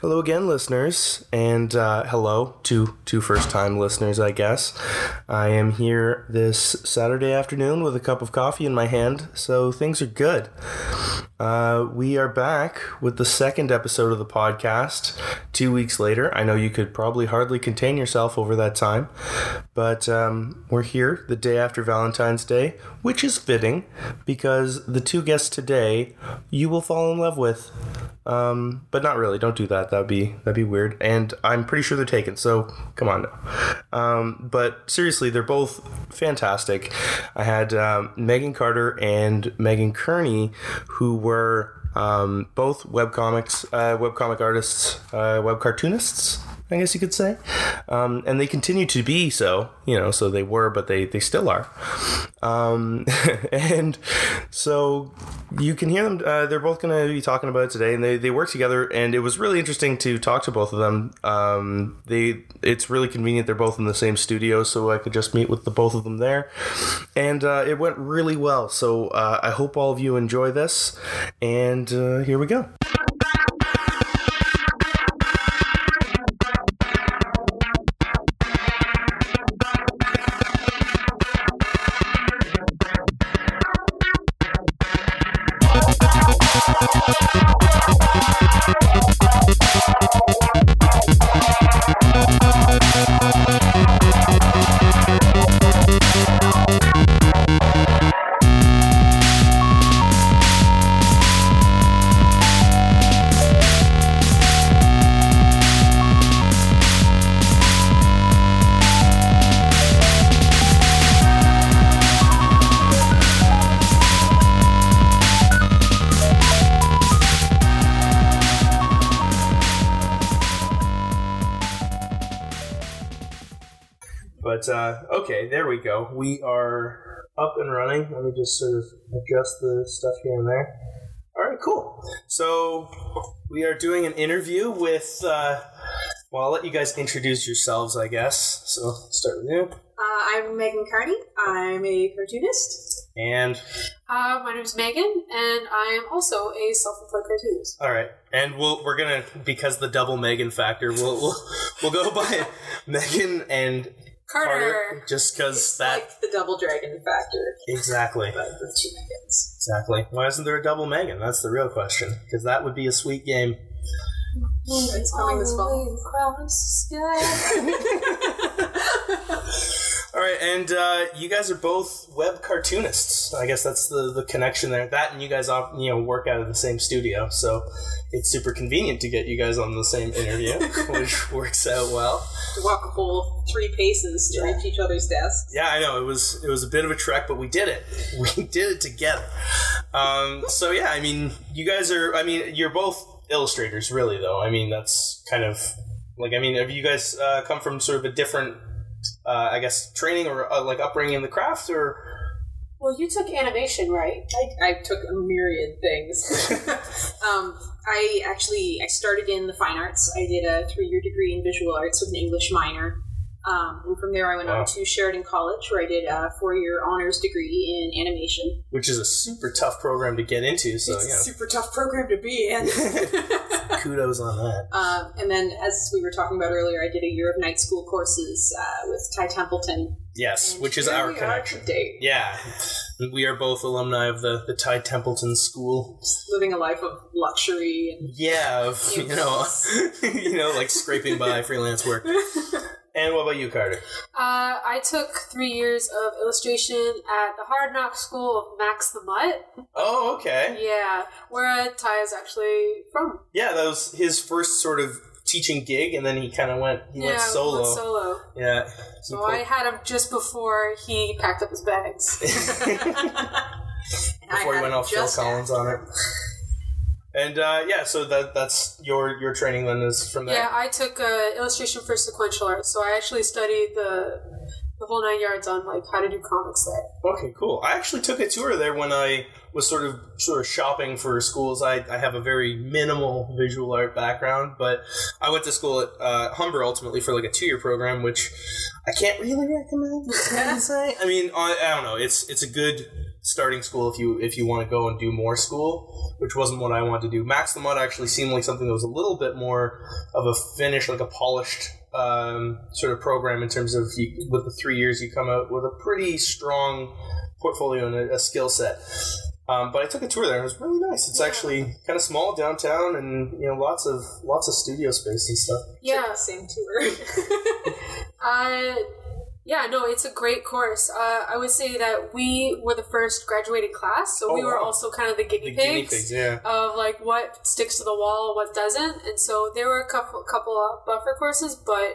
Hello again, listeners, and uh, hello to two first-time listeners. I guess I am here this Saturday afternoon with a cup of coffee in my hand, so things are good. Uh, we are back with the second episode of the podcast. Two weeks later, I know you could probably hardly contain yourself over that time, but um, we're here the day after Valentine's Day, which is fitting because the two guests today you will fall in love with. Um, but not really. Don't do that. That'd be that'd be weird. And I'm pretty sure they're taken. So come on now. Um, but seriously, they're both fantastic. I had um, Megan Carter and Megan Kearney, who were um, both webcomics, uh, webcomic artists, uh, web cartoonists. I guess you could say. Um, and they continue to be so, you know, so they were, but they, they still are. Um, and so you can hear them. Uh, they're both going to be talking about it today, and they, they work together. And it was really interesting to talk to both of them. Um, they It's really convenient. They're both in the same studio, so I could just meet with the both of them there. And uh, it went really well. So uh, I hope all of you enjoy this. And uh, here we go. But uh, okay, there we go. We are up and running. Let me just sort of adjust the stuff here and there. All right, cool. So we are doing an interview with. Uh, well, I'll let you guys introduce yourselves, I guess. So start with you. Uh, I'm Megan Kearney. I'm a cartoonist. And Uh, my name is Megan, and I am also a self-employed cartoonist. all right, and we'll we're gonna because the double Megan factor. We'll we'll, we'll go by Megan and Carter. Carter, just because It's that like the double dragon factor, exactly. but with two Megans. Exactly. Why isn't there a double Megan? That's the real question. Because that would be a sweet game. It's coming this fall. Across the All right, and uh, you guys are both web cartoonists. I guess that's the, the connection there. That and you guys, you know, work out of the same studio, so it's super convenient to get you guys on the same interview, which works out well. To walk a whole three paces to Yeah. reach each other's desks. Yeah, I know it was it was a bit of a trek, but we did it. We did it together. Um, so yeah, I mean, you guys are. I mean, you're both illustrators, really, though. I mean, that's kind of like. I mean, have you guys uh, come from sort of a different, uh, I guess, training or uh, like upbringing in the craft, or Well, you took animation, right? I, I took a myriad things. um, I actually I started in the fine arts. I did a three-year degree in visual arts with an English minor. Um, and from there, I went Wow. on to Sheridan College, where I did a four-year honors degree in animation. which is a super tough program to get into. So it's a super tough program to be in. kudos on that. Um, and then, as we were talking about earlier, I did a year of night school courses uh, with Ty Templeton. Yes, And which is here our we are connection. today, Yeah, we are both alumni of the the Ty Templeton School. living a life of luxury and Yeah, of, you know, you know, like scraping by freelance work. And what about you, Carter? Uh, I took three years of illustration at the Hard Knock School of Max the Mutt. Oh, okay. Yeah, where Ty is actually from. Yeah, that was his first sort of teaching gig, and then he kind of went he yeah, went solo. Went solo. yeah. So pulled- I had him just before he packed up his bags. before he went off Phil Collins on it. And uh, yeah, so that that's your your training then is from there. yeah, I took uh, illustration for sequential art, so I actually studied the the whole nine yards on like how to do comics there. Okay, cool. I actually took a tour there when I was sort of sort of shopping for schools. I, I have a very minimal visual art background, but I went to school at uh, Humber ultimately for like a two year program, which I can't really recommend. I mean, I, I don't know. It's it's a good starting school if you if you want to go and do more school, which wasn't what I wanted to do. Max the Mutt actually seemed like something that was a little bit more of a finish, like a polished um, sort of program in terms of you, with the three years you come out with a pretty strong portfolio and a, a skill set. Um, but I took a tour there it was really nice. It's Yeah. actually kind of small downtown and you know lots of lots of studio space and stuff. Yeah. Same tour. Uh, yeah, no, it's a great course. Uh, I would say that we were the first graduating class, so Oh, we were wow. also kind of the guinea The pigs. guinea pigs, yeah. Of like what sticks to the wall, what doesn't, and so there were a couple couple of buffer courses, but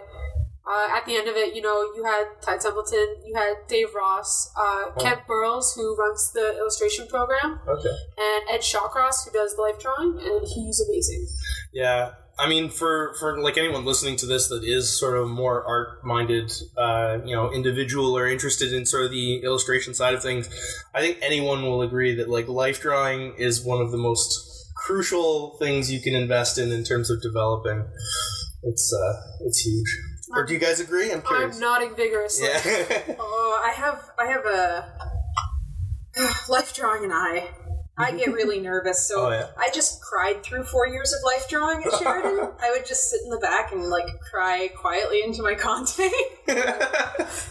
uh, at the end of it, you know, you had Ty Templeton, you had Dave Ross, uh, Kent Burrows, who runs the illustration program, Okay. and Ed Shawcross, who does the life drawing, and he's amazing. Yeah, I mean, for for like anyone listening to this that is sort of more art minded, uh, you know, individual or interested in sort of the illustration side of things, I think anyone will agree that like life drawing is one of the most crucial things you can invest in in terms of developing. It's uh, it's huge. Or do you guys agree? I'm curious. I'm nodding vigorously. yeah. oh, I have I have a life drawing and I. I get really nervous, so Oh, yeah. I just cried through four years of life drawing at Sheridan. I would just sit in the back and like cry quietly into my Conte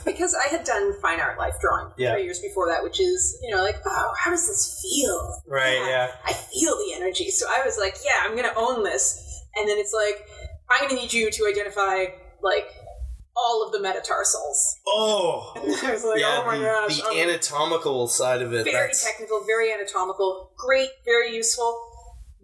because I had done fine art life drawing Yeah. three years before that, which is you know like oh how does this feel? right. Yeah. I feel the energy. So I was like, yeah, I'm gonna own this. And then it's like, I'm gonna need you to identify like all of the metatarsals. Oh. I was like, yeah. oh my the, gosh. the um, anatomical side of it. very that's- technical, very anatomical, great, very useful.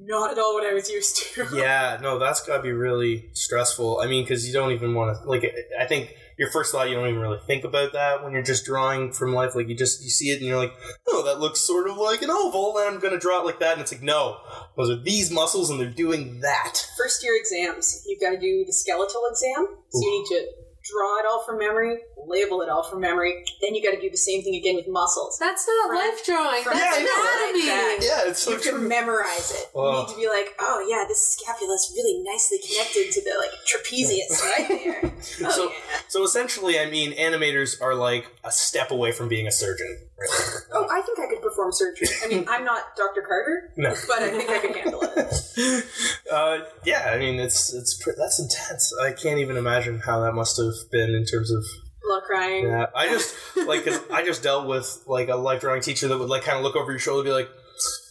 Not at all what I was used to. yeah, no, that's got to be really stressful. I mean, because you don't even want to like. I think your first thought you don't even really think about that when you're just drawing from life. Like you just you see it and you're like, oh, that looks sort of like an oval, and I'm gonna draw it like that. And it's like, no, those are these muscles, and they're doing that. First year exams, you've got to do the skeletal exam. So you need to draw it all from memory, label it all from memory. Then you got to do the same thing again with muscles. That's not Front- life drawing. front- That's Yeah, anatomy. right? Yeah, it's so have to true. memorize it. You need to be like, oh yeah, this scapula is really nicely connected to the like trapezius right there. Oh So- yeah. So essentially, I mean, animators are like a step away from being a surgeon. Really. Oh, I think I could perform surgery. I mean, I'm not Dr. Carter, No. but I think I can handle it. uh, yeah, I mean, it's it's pr- that's intense. I can't even imagine how that must have been in terms of A lot of crying. Yeah, I just like because I just dealt with like a life drawing teacher that would like kind of look over your shoulder, and be like,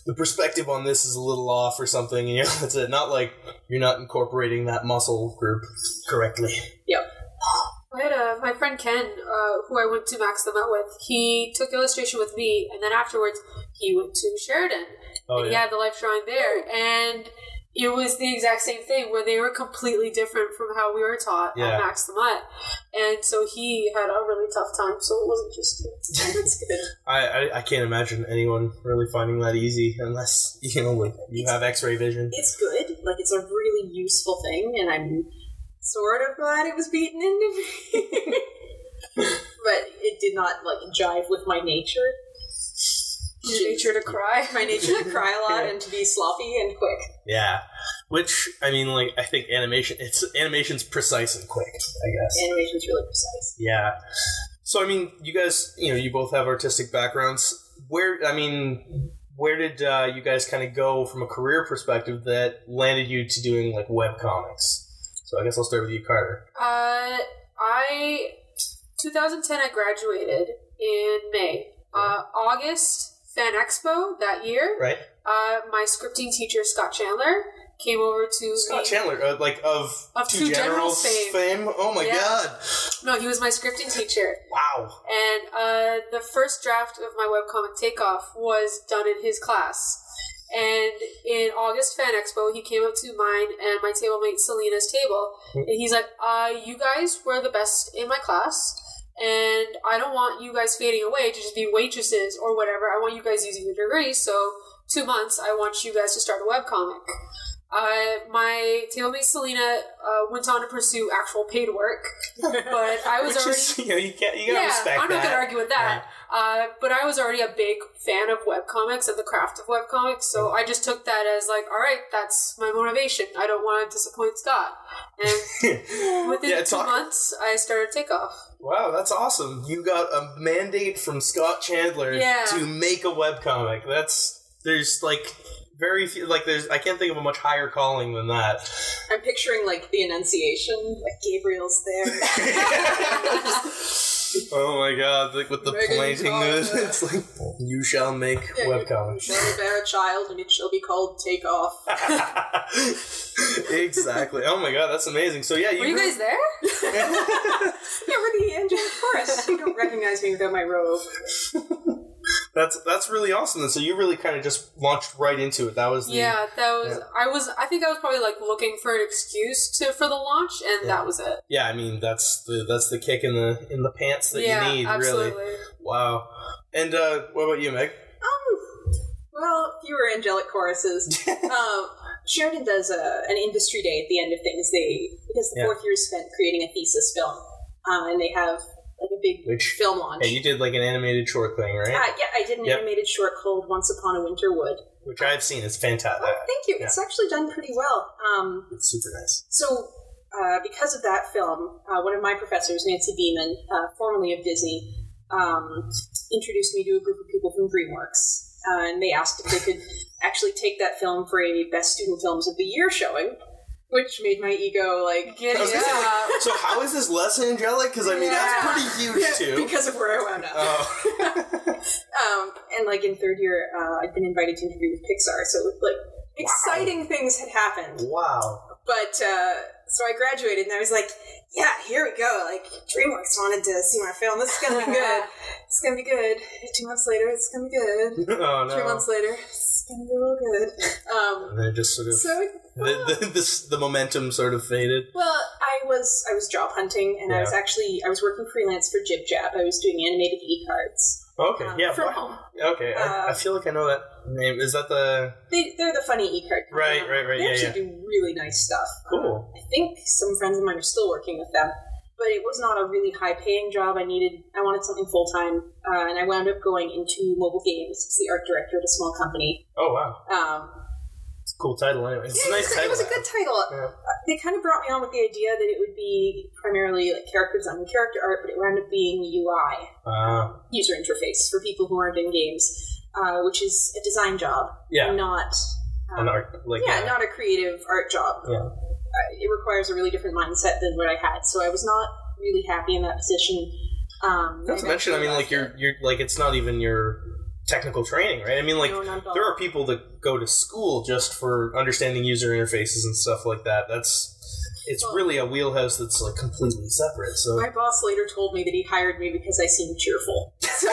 the perspective on this is a little off or something, and you know that's it. Not like you're not incorporating that muscle group correctly. Yep. I had a, my friend Ken, uh, who I went to Max the Mutt with. He took illustration with me, and then afterwards he went to Sheridan, Oh and he had the life drawing there, and it was the exact same thing where they were completely different from how we were taught Yeah. at Max the Mutt, and so he had a really tough time. So it wasn't just That's good. I, I I can't imagine anyone really finding that easy unless you know like you have X ray vision. It's good. Like, it's a really useful thing, and I'm sort of glad it was beaten into me. but it did not, like, jive with my nature. nature to cry. My nature to cry a lot and to be sloppy and quick. Yeah, which I mean, like I think animation it's animation's precise and quick. I guess. Animation's really precise. Yeah. So I mean, you guys, you know, you both have artistic backgrounds. Where I mean, where did uh, you guys kind of go from a career perspective that landed you to doing like web comics? So I guess I'll start with you, Carter. Uh, I 2010 I graduated in May. Uh, August Fan Expo that year. Right, Uh, my scripting teacher Scott Chandler came over to Scott me. Chandler, uh, like of, Of Two, Two Generals, Generals fame. Oh my Yeah. god! No, he was my scripting teacher, Wow. and uh, the first draft of my webcomic Takeoff was done in his class. And in August Fan Expo, he came up to mine and my table mate Selena's table, and he's like, uh, "You guys were the best in my class." And I don't want you guys fading away to just be waitresses or whatever. I want you guys using your degree. So, two months, I want you guys to start a webcomic. Uh, my tailmate Selena uh, went on to pursue actual paid work, but I was already is, you know, you can't, you gotta yeah. respect I'm not that. gonna argue with that. Uh, but I was already a big fan of webcomics and the craft of webcomics, so I just took that as like, all right, that's my motivation. I don't want to disappoint Scott. And within Yeah, two talk- months, I started Takeoff. Wow, that's awesome. You got a mandate from Scott Chandler Yeah. to make a webcomic. That's there's like very few like there's I can't think of a much higher calling than that. I'm picturing like the Annunciation, like Gabriel's there. oh my god, like with the Megan planting Carter. it's like you shall make Yeah, You webcomics. shall bear a child, and it shall be called Takeoff. exactly. Oh my god, that's amazing. So yeah, you Were you guys there? Yeah, we're the angelic chorus. You don't recognize me without my robe. That's that's really awesome. And so you really kind of just launched right into it. That was the, Yeah, that was. Yeah. I was. I think I was probably like looking for an excuse to for the launch, and Yeah. that was it. Yeah, I mean that's the that's the kick in the in the pants that yeah, you need. absolutely. Really. Wow. And uh, what about you, Meg? Um, well, fewer angelic choruses. um, Sheridan does a, an industry day at the end of things. They because the Yeah. fourth year is spent creating a thesis film, um, and they have like a big Which- film launch. Hey, you did like an animated short thing, right? Uh, yeah, I did an Yep. animated short called "Once Upon a Winter Wood." Which I've seen. It's fantastic. Oh, thank you. It's actually done pretty well. Um, It's super nice. So, uh, because of that film, uh, one of my professors, Nancy Beiman, uh, formerly of Disney, um, introduced me to a group of people from DreamWorks. Uh, and they asked if they could actually take that film for a Best Student Films of the Year showing, which made my ego like. Get I was gonna say, yeah. like, so how is this less angelic? Because I mean Yeah. that's pretty huge too. because of where I wound up. Oh. um, and like in third year, uh, I'd been invited to interview with Pixar, so like exciting things had happened. wow. But uh, so I graduated, and I was like, "Yeah, here we go." Like DreamWorks wanted to see my film. This is gonna be good. It's gonna be good. Two months later, it's gonna be good. Oh Three no. months later, gonna be real good. Um, And then just sort of so the, the, this, the momentum sort of faded. well, I was I was job hunting, and I was actually I was working freelance for Jib Jab. I was doing animated e cards Okay, um, yeah. from wow. home. Okay, I, I Uh, feel like I know that name. Is that the They they're the funny e card. Right, right, right, They yeah, actually do really nice stuff. Cool. Um, I think some friends of mine are still working with them, but it was not a really high paying job. I needed I wanted something full time, uh, and I wound up going into mobile games. As the art director at a small company. Oh wow, Um, it's a cool title anyway. It's a yeah, nice it was a good title. Yeah. Uh, They kind of brought me on with the idea that it would be primarily like character design and character art, but it wound up being UI Uh, user interface for people who aren't in games, uh, which is a design job, yeah, not um, an art like yeah, uh, not a creative art job. Yeah. It requires a really different mindset than what I had, so I was not really happy in that position. Um, Not to mention, I mean, like you're you're like it's not even your technical training, right? I mean, like No, not at all. there are people that go to school just for understanding user interfaces and stuff like that. That's it's Well- really a wheelhouse that's like completely separate. So My boss later told me that he hired me because I seemed cheerful. So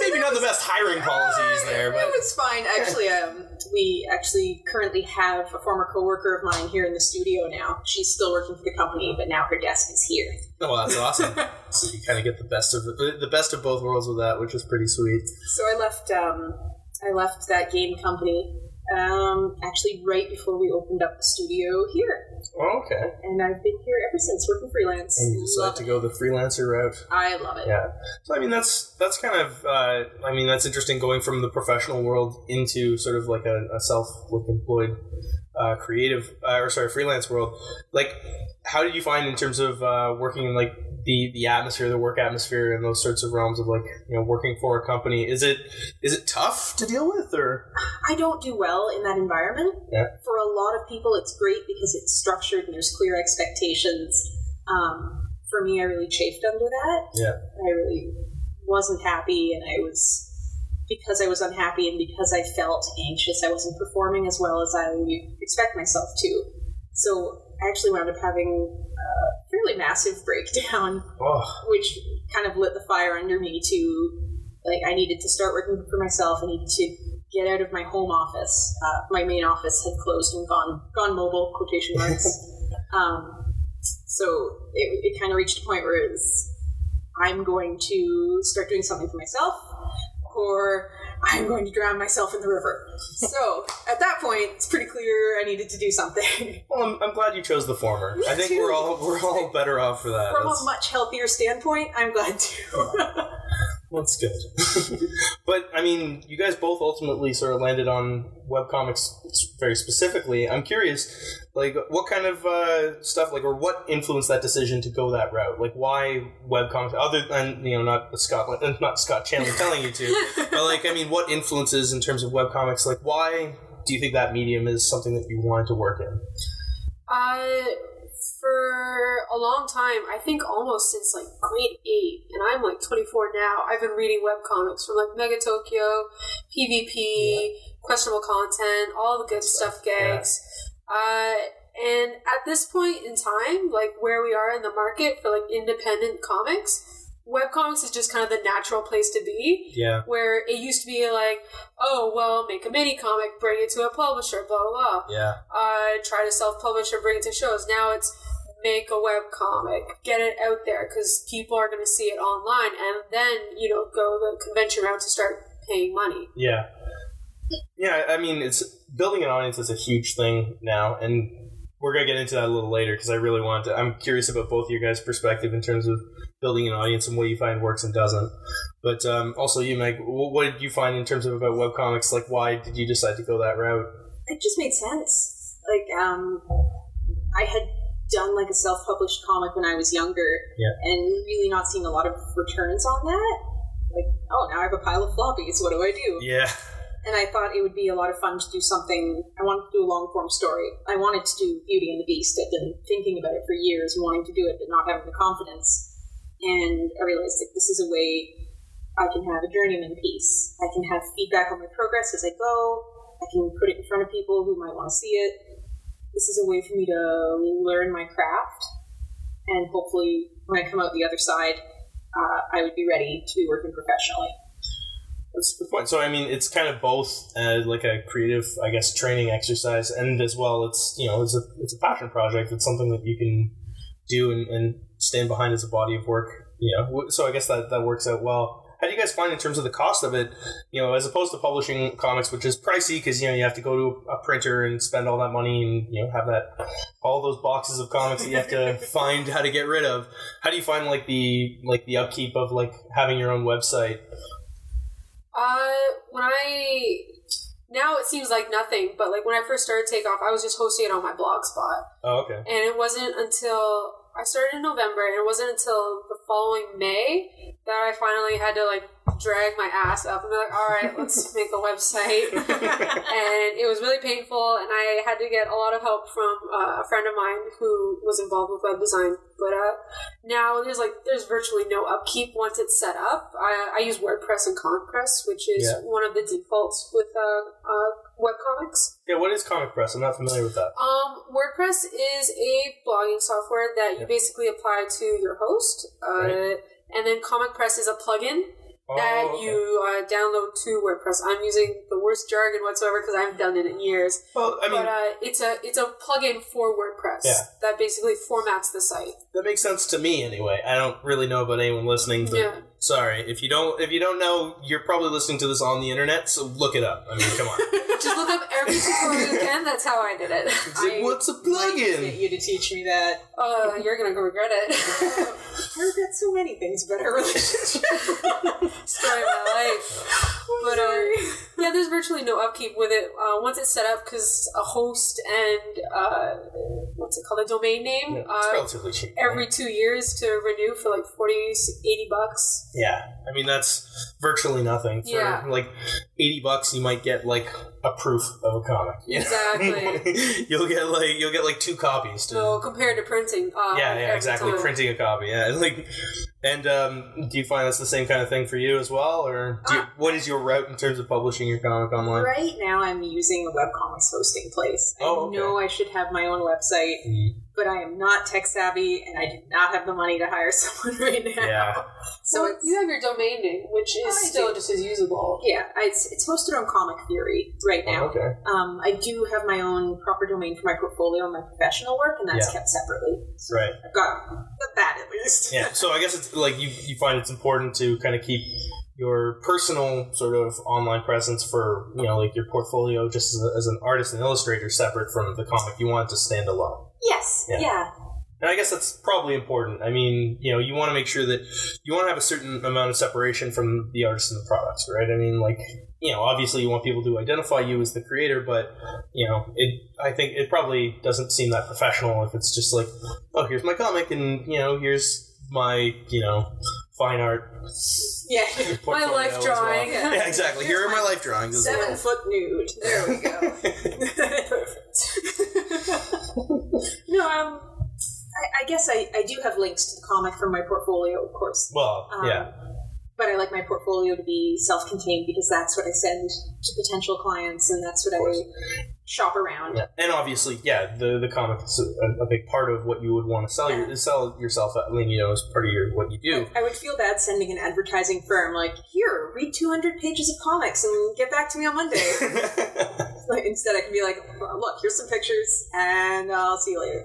maybe not the best hiring policies there, but it was fine. Actually, um, we actually currently have a former coworker of mine here in the studio now. She's still working for the company, but now her desk is here. oh, well, that's awesome. so you kind of get the best of the best of both worlds with that, which is pretty sweet. So I left. Um, I left that game company um, actually right before we opened up the studio here, Oh, okay. and I've been here ever since, working freelance. And you decided to it. go the freelancer route. I love it. Yeah. So I mean that's that's kind of uh, I mean that's interesting going from the professional world into sort of like a, a self employed uh, creative uh, or sorry freelance world. Like how did you find in terms of uh, working in like the the atmosphere, the work atmosphere, and those sorts of realms of like you know working for a company? Is it is it tough to deal with or I don't do well in that environment. Yeah. For a lot of people, it's great because it's structured and there's clear expectations. Um, for me, I really chafed under that. Yeah. I really wasn't happy, and I was because I was unhappy and because I felt anxious. I wasn't performing as well as I expect myself to. So I actually wound up having a fairly massive breakdown oh which kind of lit the fire under me to like I needed to start working for myself. I needed to get out of my home office. Uh, my main office had closed and gone gone mobile quotation marks. um, so it, it kind of reached a point where it was I'm going to start doing something for myself. Or I'm going to drown myself in the river. so at that point, it's pretty clear I needed to do something. Well, I'm, I'm glad you chose the former. Me I think too. we're all we're all better off for that. From That's- a much healthier standpoint, I'm glad to. That's good. but I mean, you guys both ultimately sort of landed on webcomics very specifically. I'm curious, like, what kind of uh, stuff, like, or what influenced that decision to go that route? Like, why webcomics? Other than you know, not Scott, not Scott Chandler telling you to, but like, I mean, what influences in terms of webcomics? Like, why do you think that medium is something that you wanted to work in? Uh, for a long time, I think almost since like grade eight, and I'm like 24 now. I've been reading webcomics from like Mega Tokyo, PvP, questionable content, all the good stuff, gags. Uh, and at this point in time, like where we are in the market for like independent comics, webcomics is just kind of the natural place to be Yeah, where it used to be like, oh, well, make a mini comic, bring it to a publisher, blah, blah, blah. yeah, Uh, try to self publish or bring it to shows. Now it's make a web comic, get it out there because people are going to see it online, and then, you know, go the convention route to start paying money. yeah, yeah. I mean, it's building an audience is a huge thing now, and we're gonna get into that a little later because I really want to. I'm curious about both of your guys' perspective in terms of building an audience and what you find works and doesn't. But um, also, you, Meg, what did you find in terms of about webcomics? Like, why did you decide to go that route? it just made sense. Like, um, I had done like a self-published comic when I was younger, Yeah. and really not seeing a lot of returns on that. Like, oh, now I have a pile of floppies. What do I do? Yeah, And I thought it would be a lot of fun to do something. I wanted to do a long-form story. I wanted to do Beauty and the Beast. I'd been thinking about it for years, and wanting to do it, but not having the confidence. And I realized that this is a way I can have a journeyman piece. I can have feedback on my progress as I go. I can put it in front of people who might want to see it. This is a way for me to learn my craft, and hopefully, when I come out the other side, uh, I would be ready to be working professionally. That's a good point. So, I mean, it's kind of both uh, like a creative, I guess, training exercise, and as well, it's you know, it's a it's a passion project. It's something that you can do and, and stand behind as a body of work. You know, so I guess that that works out well. How do you guys find in terms of the cost of it? You know, as opposed to publishing comics, which is pricey because you know you have to go to a printer and spend all that money and you know have that all those boxes of comics that you have to find how to get rid of. How do you find like the like the upkeep of like having your own website? Uh, when I now it seems like nothing, but like when I first started Takeoff, I was just hosting it on my blog spot, Oh, okay. and it wasn't until I started in November, and it wasn't until the following May that I finally had to like drag my ass up and be like, all right, let's make a website. and it was really painful, and I had to get a lot of help from uh, a friend of mine who was involved with web design. But uh, now there's like there's virtually no upkeep once it's set up. I, I use WordPress and Comic Press, which is Yeah. one of the defaults with uh, uh, webcomics. Yeah, what is Comic Press? I'm not familiar with that. Um, WordPress is a blogging software that you Yeah. basically apply to your host, uh, Right. and then Comic Press is a plugin that Oh, okay. you uh, download to WordPress. I'm using the worst jargon whatsoever because I haven't done it in years. Well, I mean, but uh, it's a it's a plugin for WordPress Yeah. that basically formats the site. that makes sense to me anyway. I don't really know about anyone listening, but Yeah. Sorry if you don't. If you don't know, you're probably listening to this on the internet, so look it up. I mean, come on. Just look up every tutorial you can. That's how I did it. It's like, I what's a plugin? Get plugin? you to teach me that. Uh, you're gonna regret it. I regret so many things about our relationship. Story of my life. But uh, yeah, there's virtually no upkeep with it uh, once it's set up because a host and uh, what's it called, a domain name, Yeah, it's uh, relatively cheap. every two years to renew for like 40, 80 bucks. Yeah, I mean that's virtually nothing. For Yeah. like eighty bucks, you might get like a proof of a comic. you know? Exactly. you'll get like you'll get like two copies. To, So compared to printing, uh, yeah, yeah, exactly. time. Printing a copy. Yeah, like. And um, do you find that's the same kind of thing for you as well, or do you, Uh, what is your route in terms of publishing your comic online? right now, I'm using a webcomics hosting place. I Oh, okay. know I should have my own website, Mm, but I am not tech savvy, and I do not have the money to hire someone right now. Yeah. So Well, it's, you have your domain name, which is I still do. just as usable. yeah, it's it's hosted on Comic Series right now. Oh, okay. Um, I do have my own proper domain for my portfolio and my professional work, and that's Yeah. kept separately. So Right. I've got that at least. Yeah. So I guess it's like you you find it's important to kind of keep your personal sort of online presence for you know like your portfolio just as, a, as an artist and illustrator separate from the comic. You want it to stand alone. Yes. Yeah. yeah. And I guess that's probably important. I mean, you know, you want to make sure that you want to have a certain amount of separation from the artist and the products, right? I mean, like, you know, obviously you want people to identify you as the creator, but you know, it. I think it probably doesn't seem that professional if it's just like, oh, here's my comic, and you know, here's my, you know, fine art. Yeah. my life as well. drawing. Yeah, exactly. Here are my life drawings. Seven well. foot nude. There we go. Perfect. no, um, I, I guess I, I do have links to the comic from my portfolio, of course. Well, Um, yeah. But I like my portfolio to be self-contained because that's what I send to potential clients, and that's what course. I shop around. Yeah. And obviously, yeah, the the comic is a, a big part of what you would want to sell your, sell yourself. I mean, you know, as part of your what you do. I would feel bad sending an advertising firm like, "Here, read 200 pages of comics and get back to me on Monday." like, instead, I can be like, "Look, here's some pictures, and I'll see you later."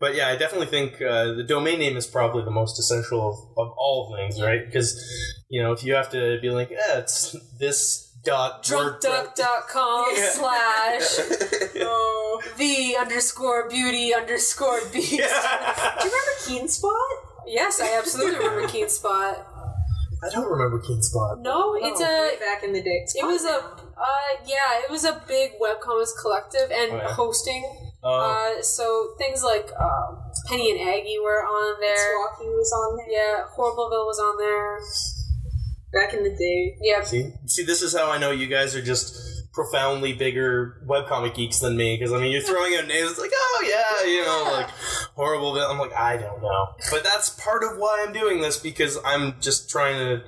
but yeah, I definitely think uh, the domain name is probably the most essential of, of all things, right? Because you know, if you have to be like, yeah, it's this dot Drunkduck.com Yeah. slash Oh, the underscore beauty underscore beast. do you remember Keenspot? Yes, I absolutely remember Keen Spot. I don't remember Keenspot. No, it's Oh, a. way back in the day. It was a. Uh, yeah, it was a big webcomics collective and Oh, yeah. hosting. Oh, Uh, so things like um, Penny and Aggie were on there. Swaki was on there Yeah, Horribleville was on there. Back in the day. Yeah, see, see, this is how I know you guys are just profoundly bigger webcomic geeks than me. Because I mean, you're throwing out names like, oh yeah, you know, like horrible. I'm like, I don't know, but that's part of why I'm doing this because I'm just trying to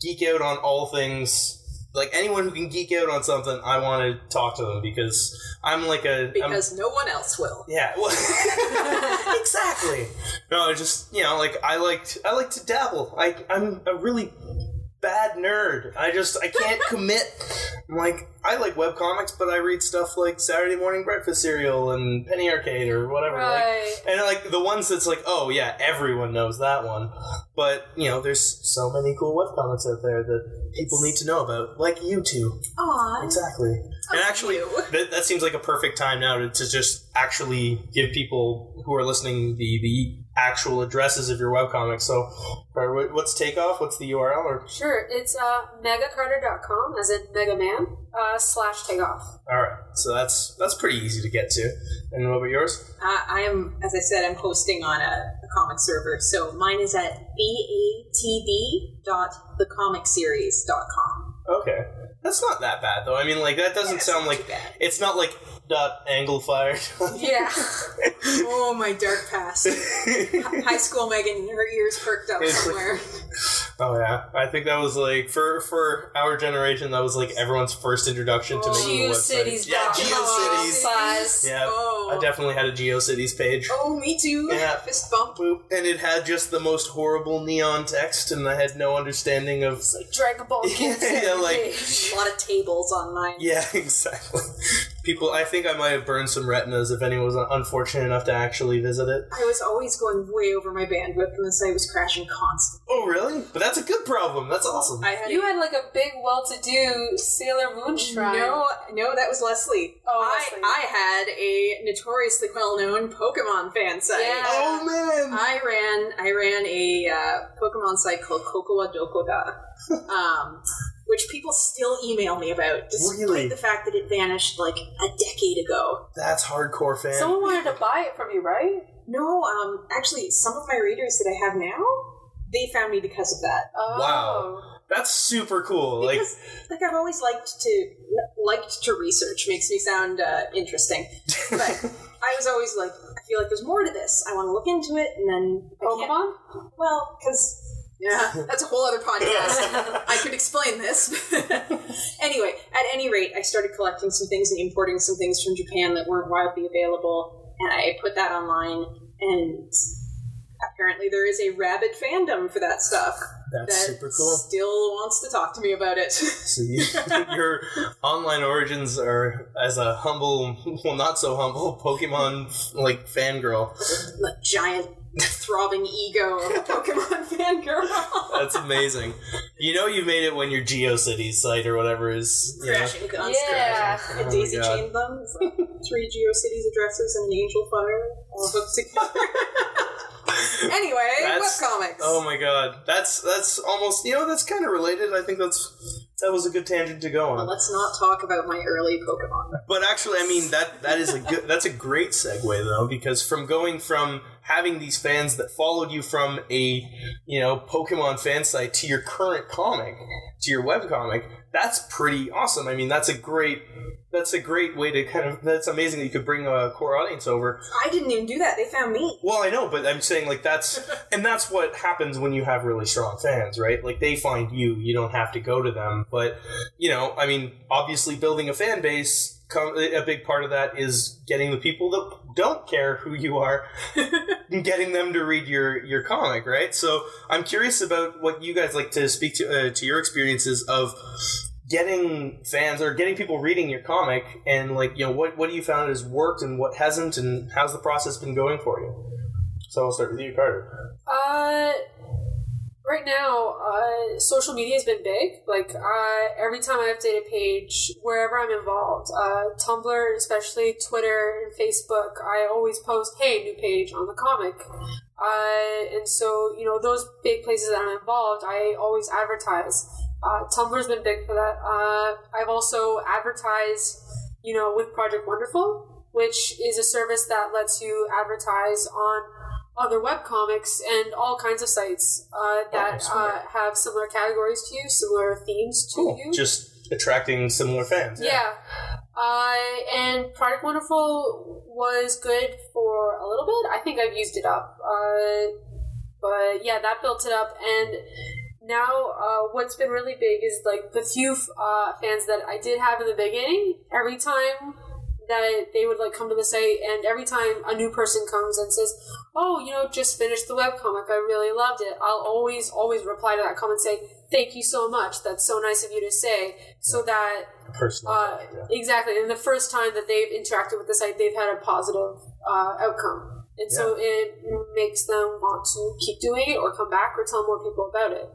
geek out on all things. Like anyone who can geek out on something, I want to talk to them because I'm like a I'm- Because no one else will. yeah, well, exactly. No, just you know, like I liked, I like to dabble. I I'm a really bad nerd. I just I can't commit. I'm like I like web comics, but I read stuff like Saturday Morning Breakfast Cereal and Penny Arcade or whatever. Like, right. and like the ones that's like, oh yeah, everyone knows that one. But you know, there's so many cool web comics out there that people need to know about, like you two. Aw. Exactly. Oh, and Oh, actually, that, that seems like a perfect time now to, to just actually give people who are listening the, the actual addresses of your webcomics. So, what's takeoff? What's the URL? Or Sure, it's uh, megacarter.com, as in Mega Man, uh, slash takeoff. all right, so that's that's pretty easy to get to. And what about yours? Uh, I am, as I said, I'm hosting on a, a comic server. So mine is at batb.thecomicseries.com. Okay, that's not that bad though. I mean, like that doesn't Yeah, sound like too bad. it's not like dot Angelfire. Yeah. Oh, my dark past. High school Megan, her ears perked up somewhere. Oh yeah, I think that was like for for our generation. That was like everyone's first introduction to making a website. GeoCities. Yeah, GeoCities. Size. Yeah, Oh. I definitely had a GeoCities page. Oh, me too. Yeah. Fist bump. Boop. And it had just the most horrible neon text, and I had no understanding of. It's like Dragon Ball Yeah, Kids. yeah, like- A lot of tables on mine. Yeah, exactly. People, I think I might have burned some retinas if anyone was unfortunate enough to actually visit it. I was always going way over my bandwidth, and the site was crashing constantly. Oh, really? But that's a good problem. That's awesome. I had You had like a big, well-to-do Sailor Moon shrine. No, no, that was Leslie. Oh, I, Leslie. I had a notoriously well-known Pokemon fan site. Yeah. oh man! I ran I ran a uh, Pokemon site called Kokowa Dokoda, um, which people still email me about, despite Really? the fact that it vanished like a decade ago. That's hardcore fan. Someone wanted to buy it from you, right? No, um, actually, some of my readers that I have now, they found me because of that. Oh. Wow. That's super cool. Like, Because, like, I've always liked to liked to research. Makes me sound uh, interesting, but I was always like, I feel like there's more to this. I want to look into it, and then I can't- Pokemon? Well, because yeah, that's a whole other podcast. I could explain this. anyway, at any rate, I started collecting some things and importing some things from Japan that weren't widely available, and I put that online. And apparently, there is a rabid fandom for that stuff that's that super cool. still wants to talk to me about it. So you, your online origins are as a humble, well, not so humble Pokemon like fangirl. giant throbbing ego of a Pokemon fangirl. That's amazing. You know you made it when your GeoCities site or whatever is you know, Crashing guns. Yeah. Oh And my daisy God. chained them. It's like three GeoCities addresses and an Angel Fire all hooked together. anyway, That's- webcomics. Oh my god, that's that's almost you know that's kind of related. I think that's that was a good tangent to go Well, on. let's not talk about my early Pokemon. But actually, I mean that that is a good that's a great segue though because from going from having these fans that followed you from a you know Pokemon fan site to your current comic to your webcomic, that's pretty awesome. I mean that's a great that's a great way to kind of that's amazing that you could bring a core audience over I didn't even do that. They found me. Well, I know, but I'm saying like that's and that's what happens when you have really strong fans, right? Like they find you, you don't have to go to them. But you know, I mean, obviously, building a fan base, com- a big part of that is getting the people that don't care who you are, and getting them to read your your comic, right? So I'm curious about what you guys like to speak to uh, to your experiences of getting fans or getting people reading your comic and like you know what what do you found has worked and what hasn't and how's the process been going for you so i'll start with you carter Uh, right now, uh, social media has been big. Like, uh, every time I update a page, wherever I'm involved, uh, Tumblr, especially Twitter and Facebook, I always post, hey, new page on the comic. Uh, and so, you know, those big places that I'm involved, I always advertise. Uh, Tumblr's been big for that. Uh, I've also advertised, you know, with Project Wonderful, which is a service that lets you advertise on other webcomics and all kinds of sites uh, that sweet. uh, have similar categories to you, similar themes to cool you. just attracting similar fans yeah. Uh, and Project Wonderful was good for a little bit. I think I've used it up. Uh, but yeah, that built it up. And now uh, what's been really big is like the few uh, fans that I did have in the beginning, every time that they would like come to the site and every time a new person comes and says oh you know just finished the webcomic i really loved it i'll always always reply to that comment and say thank you so much. That's so nice of you to say so that personal uh, yeah. exactly and the first time that they've interacted with the site they've had a positive uh, outcome and so it makes them want to keep doing it or come back or tell more people about it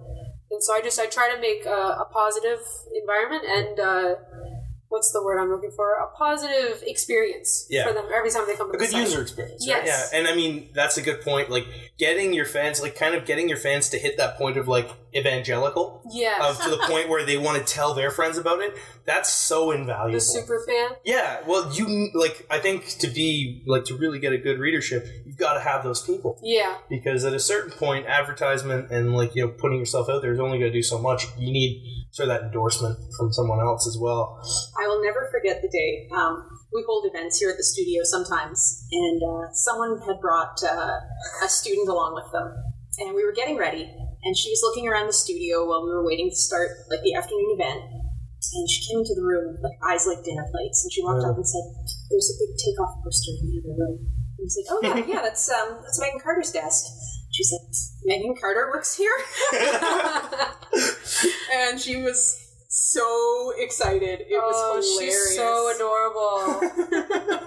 and so i just i try to make a, a positive environment and uh, what's the word i'm looking for a positive experience Yeah. for them every time they come to a the good site. user experience right? Yes. yeah and i mean that's a good point like getting your fans like kind of getting your fans to hit that point of like evangelical yeah of to the point where they want to tell their friends about it that's so invaluable the super fan Yeah, well, you like. I think to be like to really get a good readership, you've got to have those people yeah because at a certain point, advertisement and like you know putting yourself out there is only going to do so much. You need sort of that endorsement from someone else as well. I will never forget the day. Um, we hold events here at the studio sometimes, and uh, someone had brought uh, a student along with them, and we were getting ready, and she was looking around the studio while we were waiting to start like the afternoon event. And she came into the room with like eyes like dinner plates, and she walked Yeah. up and said, "There's a big takeoff poster in the other room." And we said, "Oh yeah, yeah, that's um, that's Megan Carter's desk." She said, "Megan Carter works here," and she was so excited. It was oh, hilarious. she's so adorable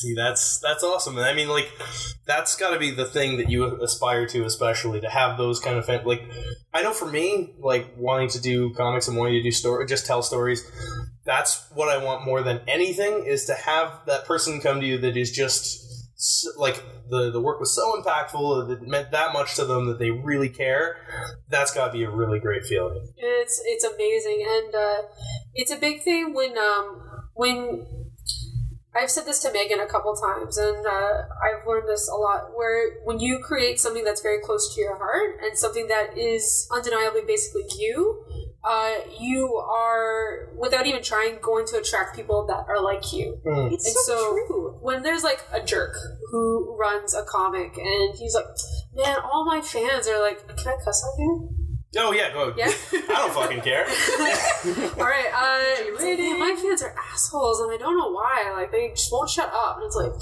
See, that's that's awesome. And I mean, like, that's got to be the thing that you aspire to, especially to have those kind of fan- like. I know for me, like wanting to do comics and wanting to do story, just tell stories. That's what I want more than anything is to have that person come to you that is just like the the work was so impactful that it meant that much to them that they really care. That's got to be a really great feeling. It's it's amazing, and uh, it's a big thing when um when I've said this to Megan a couple times, and uh, I've learned this a lot. Where when you create something that's very close to your heart and something that is undeniably basically you, uh, you are without even trying going to attract people that are like you. Mm. It's And so, so- true. When there's like a jerk who runs a comic and he's like, "Man, all my fans are like, can I cuss on here?" Oh yeah, go. Yeah. I don't fucking care. All right, uh, man, my fans are assholes, and I don't know why. Like, they just won't shut up. And it's like,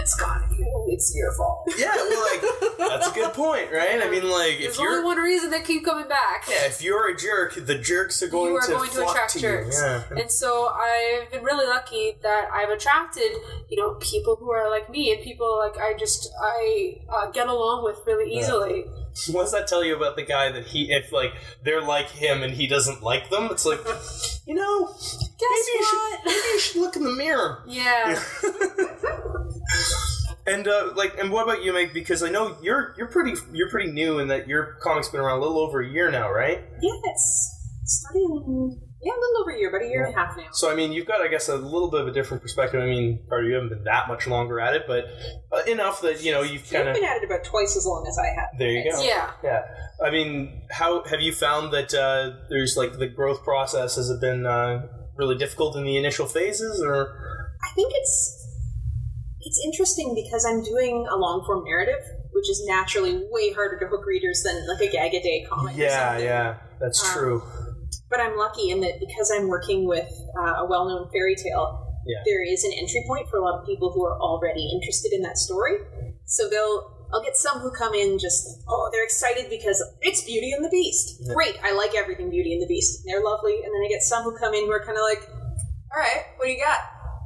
It's gotta be. It's your fault. Yeah, well, like that's a good point, right? I mean, like There's if only you're the one reason they keep coming back. yeah, if you're a jerk, the jerks are going you are to going to attract to jerks. you. Yeah. And so I've been really lucky that I've attracted, you know, people who are like me and people like I just I uh, get along with really Yeah. What does that tell you about the guy that he, if like they're like him and he doesn't like them? It's like, you know, Guess maybe you should what? maybe you should look in the mirror. Yeah. and uh, like, and what about you, Meg? Because I know you're you're pretty you're pretty new in that your comic's been around a little over a year now, right? Yes. Starting in, yeah, a little over a year, about a year and a half now. So I mean, you've got I guess a little bit of a different perspective. I mean, part of you haven't been that much longer at it, but uh, enough that you know you've kind of been at it about twice as long as I have. there you go. Yeah. Yeah. I mean, how have you found that uh, there's like the growth process? Has it been uh, really difficult in the initial phases, or I think it's it's interesting because I'm doing a long form narrative, which is naturally way harder to hook readers than like a gag a day comic. or yeah, something. yeah, that's Um, true. But I'm lucky in that because I'm working with uh, a well known fairy tale, Yeah. there is an entry point for a lot of people who are already interested in that story. So they'll I'll get some who come in just oh they're excited because it's Beauty and the Beast. Yeah. Great, I like everything Beauty and the Beast. They're lovely, and then I get some who come in who are kind of like, all right, what do you got?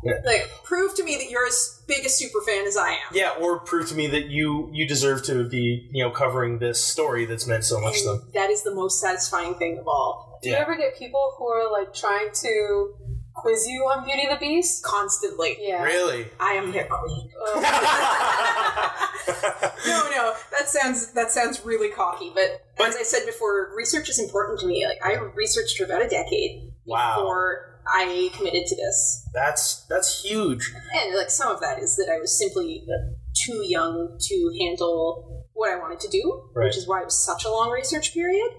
Yeah. Like, prove to me that you're as big a super fan as I am. Yeah, or prove to me that you you deserve to be you know covering this story that's meant so much to them. That is the most satisfying thing of all. Do you ever get people who are like trying to quiz you on Beauty and the Beast? Constantly, Yeah. Really? I am their queen. Um, no, no, that sounds that sounds really cocky. But, But- as I said before, research is important to me. Like I researched for about a decade Wow. before I committed to this, that's that's huge. and like some of that is that I was simply too young to handle what I wanted to do, Right. which is why it was such a long research period.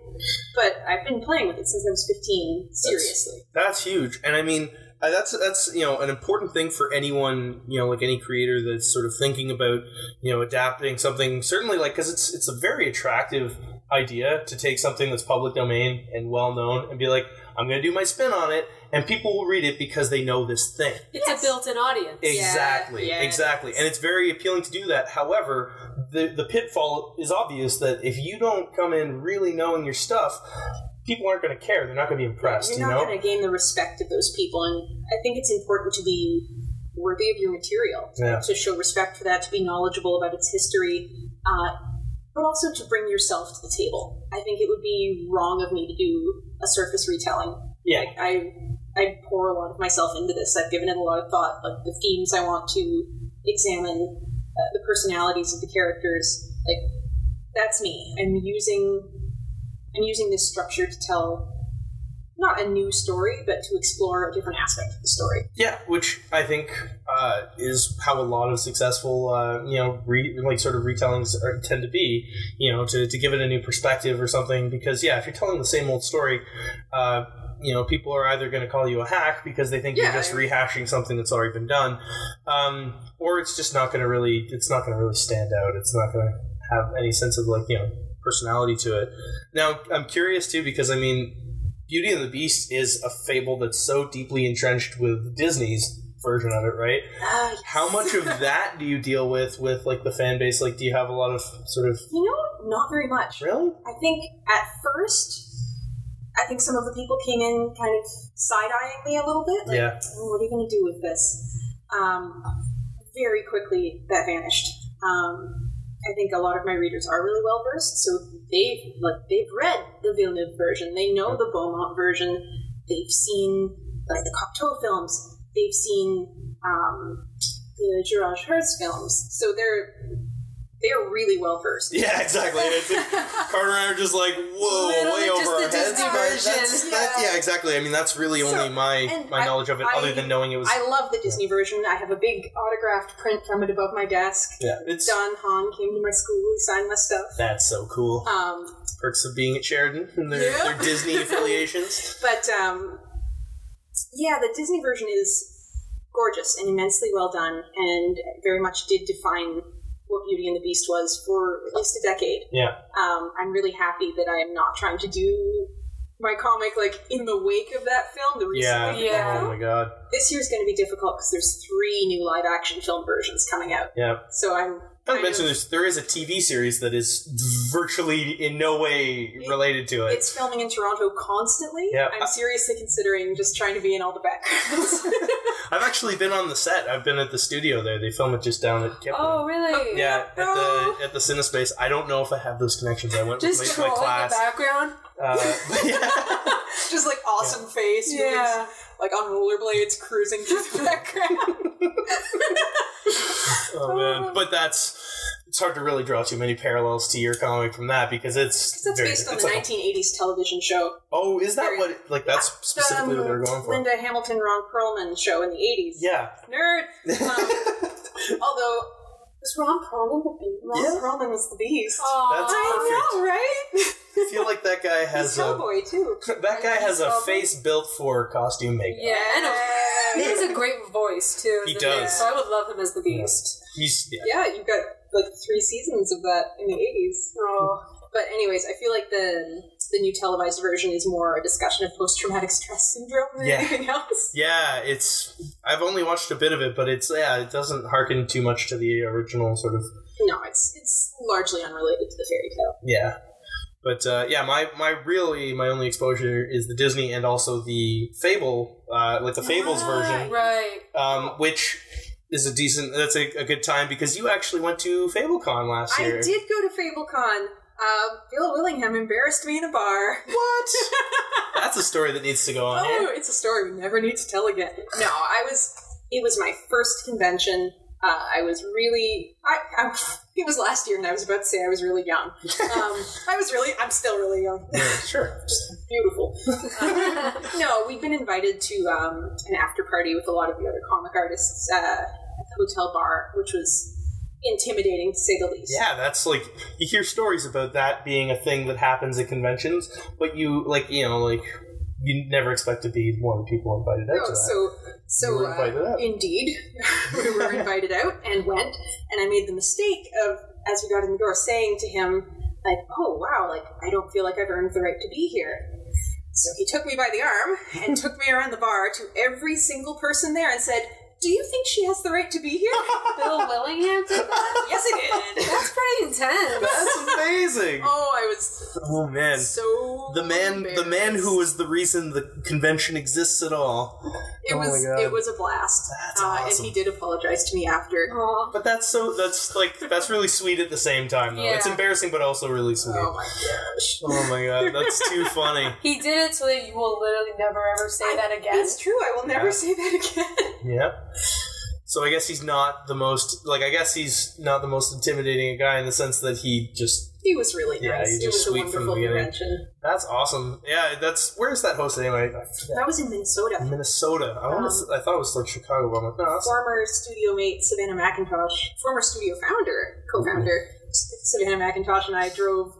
But I've been playing with it since I was fifteen. Seriously, That's huge, and I mean that's that's you know an important thing for anyone you know like any creator that's sort of thinking about you know adapting something. Certainly, like because it's it's a very attractive idea to take something that's public domain and well known and be like, I'm going to do my spin on it, and people will read it because they know this thing. it's Yes. a built-in audience. Exactly, yeah, it exactly, is. and it's very appealing to do that. However, the the pitfall is obvious that if you don't come in really knowing your stuff, people aren't going to care. They're not going to be impressed. You're you not know, going to gain the respect of those people, and I think it's important to be worthy of your material, Yeah. to show respect for that, to be knowledgeable about its history, uh, but also to bring yourself to the table. I think it would be wrong of me to do a surface retelling. Yeah. Like, I I pour a lot of myself into this. I've given it a lot of thought, like the themes I want to examine, uh, the personalities of the characters. Like that's me. I'm using I'm using this structure to tell not a new story, but to explore a different aspect of the story. Yeah, which I think uh, is how a lot of successful, uh, you know, re- like sort of retellings are, tend to be. You know, to, to give it a new perspective or something. Because yeah, if you're telling the same old story, uh, you know, people are either going to call you a hack because they think Yeah, you're just rehashing something that's already been done, um, or it's just not going to really, it's not going to really stand out. It's not going to have any sense of like you know personality to it. Now, I'm curious too because I mean. Beauty and the Beast is a fable that's so deeply entrenched with Disney's version of it, right? Ah, yes. How much of that do you deal with with like the fan base? Like, do you have a lot of sort of You know, not very much. really? I think at first, I think some of the people came in kind of side eyeing me a little bit. Like, Yeah. "Oh, what are you going to do with this? Um, very quickly, that vanished. Um, I think a lot of my readers are really well versed, so they've like they've read the Villeneuve version, they know the Beaumont version, they've seen like the Cocteau films, they've seen um, the Juraj Herz films, so they're they're really well versed. Yeah, exactly. It's like Carter and I are just like, whoa, Literally way just over the our heads. Disney but version. That's, that, Yeah. yeah, exactly. I mean, that's really So, only my my I- knowledge of it, I- other than knowing it was. I love the Disney version. I have a big autographed print from it above my desk. yeah, it's Don Hahn came to my school. He signed my stuff. that's so cool. Um, Perks of being at Sheridan and their, Yeah. their Disney affiliations. but um, yeah, the Disney version is gorgeous and immensely well done, and very much did define what Beauty and the Beast was for at least a decade. Yeah. Um, I'm really happy that I am not trying to do my comic like in the wake of that film, the recent Yeah. wake of that Yeah. Oh film. my god. This year's going to be difficult because there's three new live action film versions coming out. Yeah. So I'm. Not to mention, of- there's, there is a TV series that is virtually in no way related to it. It's filming in Toronto constantly. Yeah. I'm seriously considering just trying to be in all the backgrounds. I've actually been on the set. I've been at the studio there. They film it just down at Kipling. Oh, really? Yeah, at the at the CineSpace. I don't know if I have those connections. I went Just with my, my trolling the background. Uh, yeah. just like awesome face. Yeah. his, like on rollerblades cruising through the background. Oh man, but that's it's hard to really draw too many parallels to your comic from that because it's That's very- based on the like- 1980s television show. Oh, is that very- what? Like that's specifically what they were going for. Linda Hamilton, Ron Perlman show in the 80s. Yeah. Nerd. Um, although was Ron Perlman the beast? Ron Yeah. Perlman was the beast. That's I know, right? I feel like that guy He's has a cowboy too. that guy has a Cowboy? face built for costume makeup. Yeah, and a, he has a great voice too. He does. Beast, So I would love him as the Beast. He's yeah. Yeah, you've got like three seasons of that in the 80s. Mm-hmm. Oh, But anyways, I feel like the the new televised version is more a discussion of post traumatic stress syndrome than Yeah. anything else. Yeah, it's I've only watched a bit of it, but it's yeah, it doesn't harken too much to the original sort of No, it's it's largely unrelated to the fairy tale. yeah. But uh, yeah, my my really my only exposure is the Disney and also the Fable, uh, like the Fables version, right. um, which is a decent. That's a, a good time because you actually went to FableCon last year. I did go to FableCon. Uh, Bill Willingham embarrassed me in a bar. What? That's a story that needs to go on Oh, here. it's a story we never need to tell again. No, I was. It was my first convention. Uh, I was really. I, I. It was last year, and I was about to say I was really young. Um, I was really. I'm still really young. Yeah, sure. Beautiful. Uh, no, we've been invited to um, an after party with a lot of the other comic artists uh, at the hotel bar, which was intimidating to say the least. Yeah, that's like you hear stories about that being a thing that happens at conventions, but you like you know like you never expect to be one of the people invited out No, to that. so so uh, out. indeed, we were invited out and went, and I made the mistake of as we got in the door saying to him like, "Oh wow, like I don't feel like I've earned the right to be here." So he took me by the arm and took me around the bar to every single person there and said, "Do you think she has the right to be here?" Bill Willingham did that. yes, I did. That's pretty intense. That's amazing. Oh, I was Oh man, so the man, the man who was the reason the convention exists at all. It Oh was it was a blast. That's uh, awesome. And he did apologize to me after. Aw. But that's so that's like that's really sweet at the same time though. It's embarrassing but also really sweet. Oh my gosh. Oh my god, that's too funny. He did it so that you will literally never ever say that again. It's true. I will never Yeah. say that again. Yep. So I guess he's not the most like I guess he's not the most intimidating guy in the sense that he just He was really Yeah, nice. he It just was a sweet from the wonderful beginning. convention. that's awesome. Yeah, that's where's that hosted anyway? I. That was in Minnesota. Minnesota. I Um. I thought it was like Chicago. But I'm like, no, that's Former studio mate Savannah McIntosh, former studio founder, co-founder Savannah McIntosh, and I drove.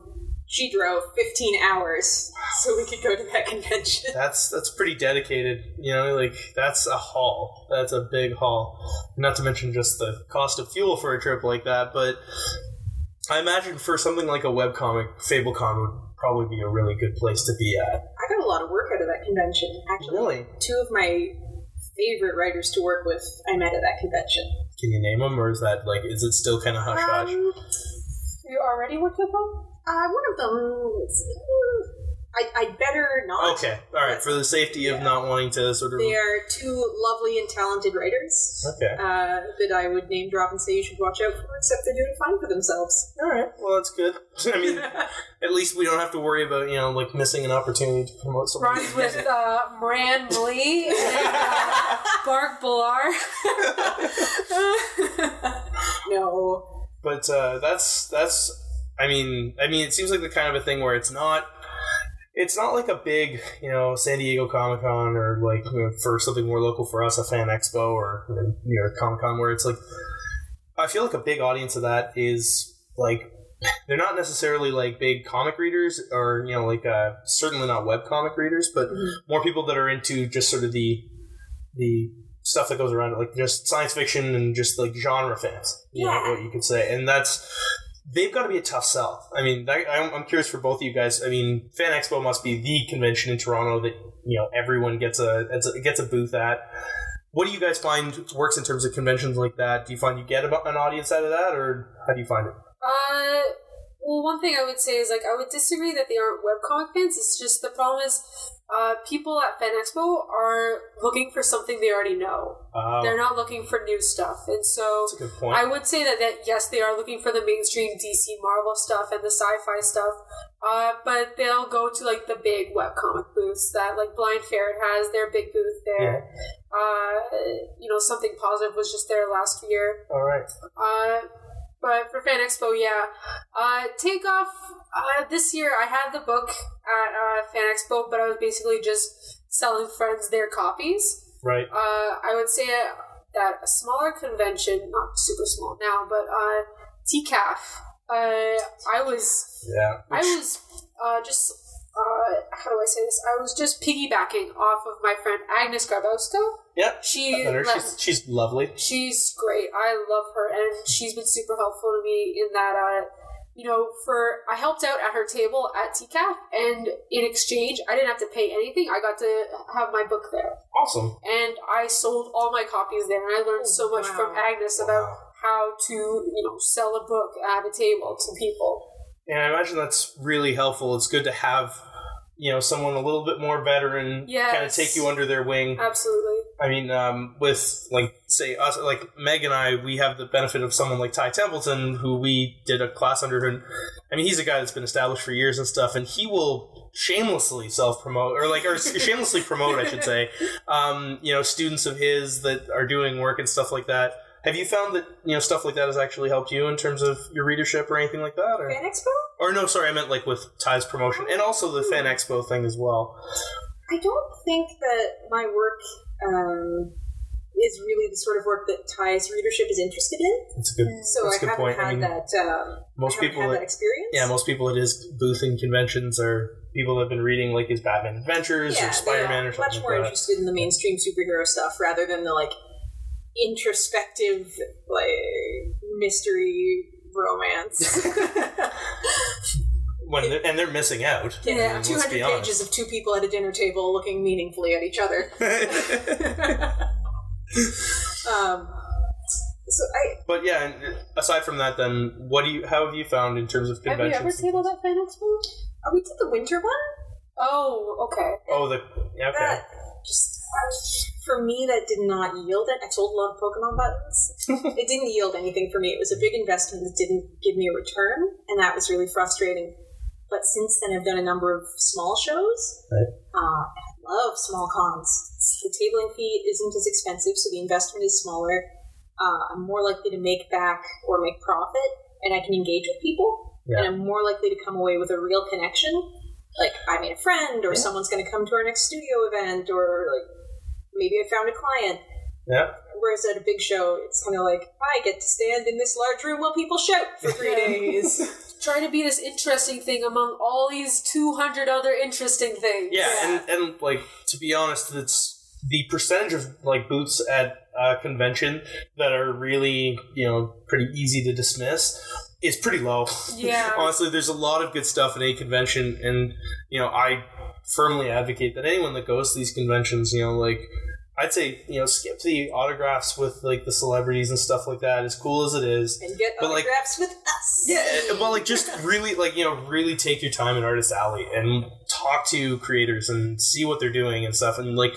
She drove 15 hours so we could go to that convention. that's that's pretty dedicated. You know, like that's a haul. That's a big haul. Not to mention just the cost of fuel for a trip like that. But I imagine for something like a webcomic, FableCon would probably be a really good place to be at. I got a lot of work out of that convention. Actually, Really? two of my favorite writers to work with I met at that convention. Can you name them, or is that like is it still kind of hush hush? Um, you already worked with him? uh, one of them. Is- I, I'd better not. Okay, all right. For the safety of not wanting to sort of They are two lovely and talented writers okay. uh, that I would name drop and say you should watch out for, except they're doing fine for themselves. All right. Well, that's good. I mean, at least we don't have to worry about you know like missing an opportunity to promote something. Rhymes with uh, Moran Lee and uh, Bark Bilar. no. but uh, that's that's. I mean, I mean, it seems like the kind of a thing where it's not. It's not like a big, you know, San Diego Comic Con or like you know, for something more local for us, a Fan Expo or you know, Comic Con, where it's like. I feel like a big audience of that is like they're not necessarily like big comic readers or you know like uh, certainly not web comic readers, but Mhm. more people that are into just sort of the the stuff that goes around it, like just science fiction and just like genre fans. You Yeah. know what you could say, and that's they've got to be a tough sell. I mean, I'm, I'm curious for both of you guys. I mean, Fan Expo must be the convention in Toronto that you know everyone gets a gets a, gets a booth at. What do you guys find works in terms of conventions like that? Do you find you get an audience out of that, or how do you find it? Uh, well, one thing I would say is like I would disagree that they aren't webcomic fans. It's just the problem is uh, people at Fan Expo are looking for something they already know. Uh, They're not looking for new stuff, and so that's a good point. I would say that, that yes, they are looking for the mainstream DC Marvel stuff and the sci-fi stuff, uh, but they'll go to like the big webcomic booths that like Blind Ferret has their big booth there. Uh, you know, something positive was just there last year. All right. Uh, but for Fan Expo, yeah. Uh, Takeoff, uh, this year I had the book at uh, Fan Expo, but I was basically just selling friends their copies. Right. Uh, I would say that a smaller convention, not super small now, but uh, TCAF, uh, I was, Yeah. I was uh, just, uh, how do I say this? I was just piggybacking off of my friend Agnes Garbowska. Yep. She, And let- she's, she's lovely. She's great. I love her, and she's been super helpful to me in that. Uh, you know, for I helped out at her table at TCAF, and in exchange, I didn't have to pay anything. I got to have my book there, Awesome. and I sold all my copies there, and I learned so much from Agnes about Wow. how to, you know, sell a book at a table to people. And I imagine that's really helpful. It's good to have, you know, someone a little bit more veteran Yes. kind of take you under their wing. Absolutely. I mean, um, with like say us, like Meg and I, we have the benefit of someone like Ty Templeton, who we did a class under. And I mean, he's a guy that's been established for years and stuff, and he will shamelessly self promote or like or shamelessly promote, I should say. Um, you know, students of his that are doing work and stuff like that. Have you found that you know stuff like that has actually helped you in terms of your readership or anything like that? Or, Fan Expo? Or no, sorry, I meant like with Ty's promotion and also the Fan Expo thing as well. I don't think that my work um, is really the sort of work that Ty's readership is interested in. That's a good. So that's a I good haven't point. had I mean, that. Um, most I people had that- that experience. Yeah, most people it is booth and conventions are people that have been reading like his Batman Adventures Yeah, or Spider Man or something much more like that. interested in the mainstream superhero stuff rather than the like introspective like mystery romance. When they're, and they're missing out. I yeah, mean, two let's hundred be pages of two people at a dinner table looking meaningfully at each other. um, so I but yeah, and aside from that, then what do you? How have you found in terms of Have you conventions? ever tabled at Fan Expo? oh, we did the winter one. Oh, okay. Oh, the yeah, okay. That just for me that did not yield it. I sold a lot of Pokemon buttons. It didn't yield anything for me. It was a big investment that didn't give me a return, and that was really frustrating. But since then, I've done a number of small shows. Right. Uh, I love small cons. The tabling fee isn't as expensive, so the investment is smaller. Uh, I'm more likely to make back or make profit, and I can engage with people. Yeah. And I'm more likely to come away with a real connection. Like I made a friend, or Yeah. someone's going to come to our next studio event, or like maybe I found a client. Yeah. Whereas at a big show, it's kind of like I get to stand in this large room while people shout for three days. Trying to be this interesting thing among all these 200 other interesting things. Yeah, Yeah. and and like to be honest, it's the percentage of like booths at a convention that are really you know pretty easy to dismiss is pretty low. Yeah. Honestly, there's a lot of good stuff in a convention, and you know I firmly advocate that anyone that goes to these conventions, you know, like. I'd say you know skip the autographs with like the celebrities and stuff like that. As cool as it is, and get But, like- autographs with us. yeah, but like just really like you know really take your time in Artist Alley and talk to creators and see what they're doing and stuff and like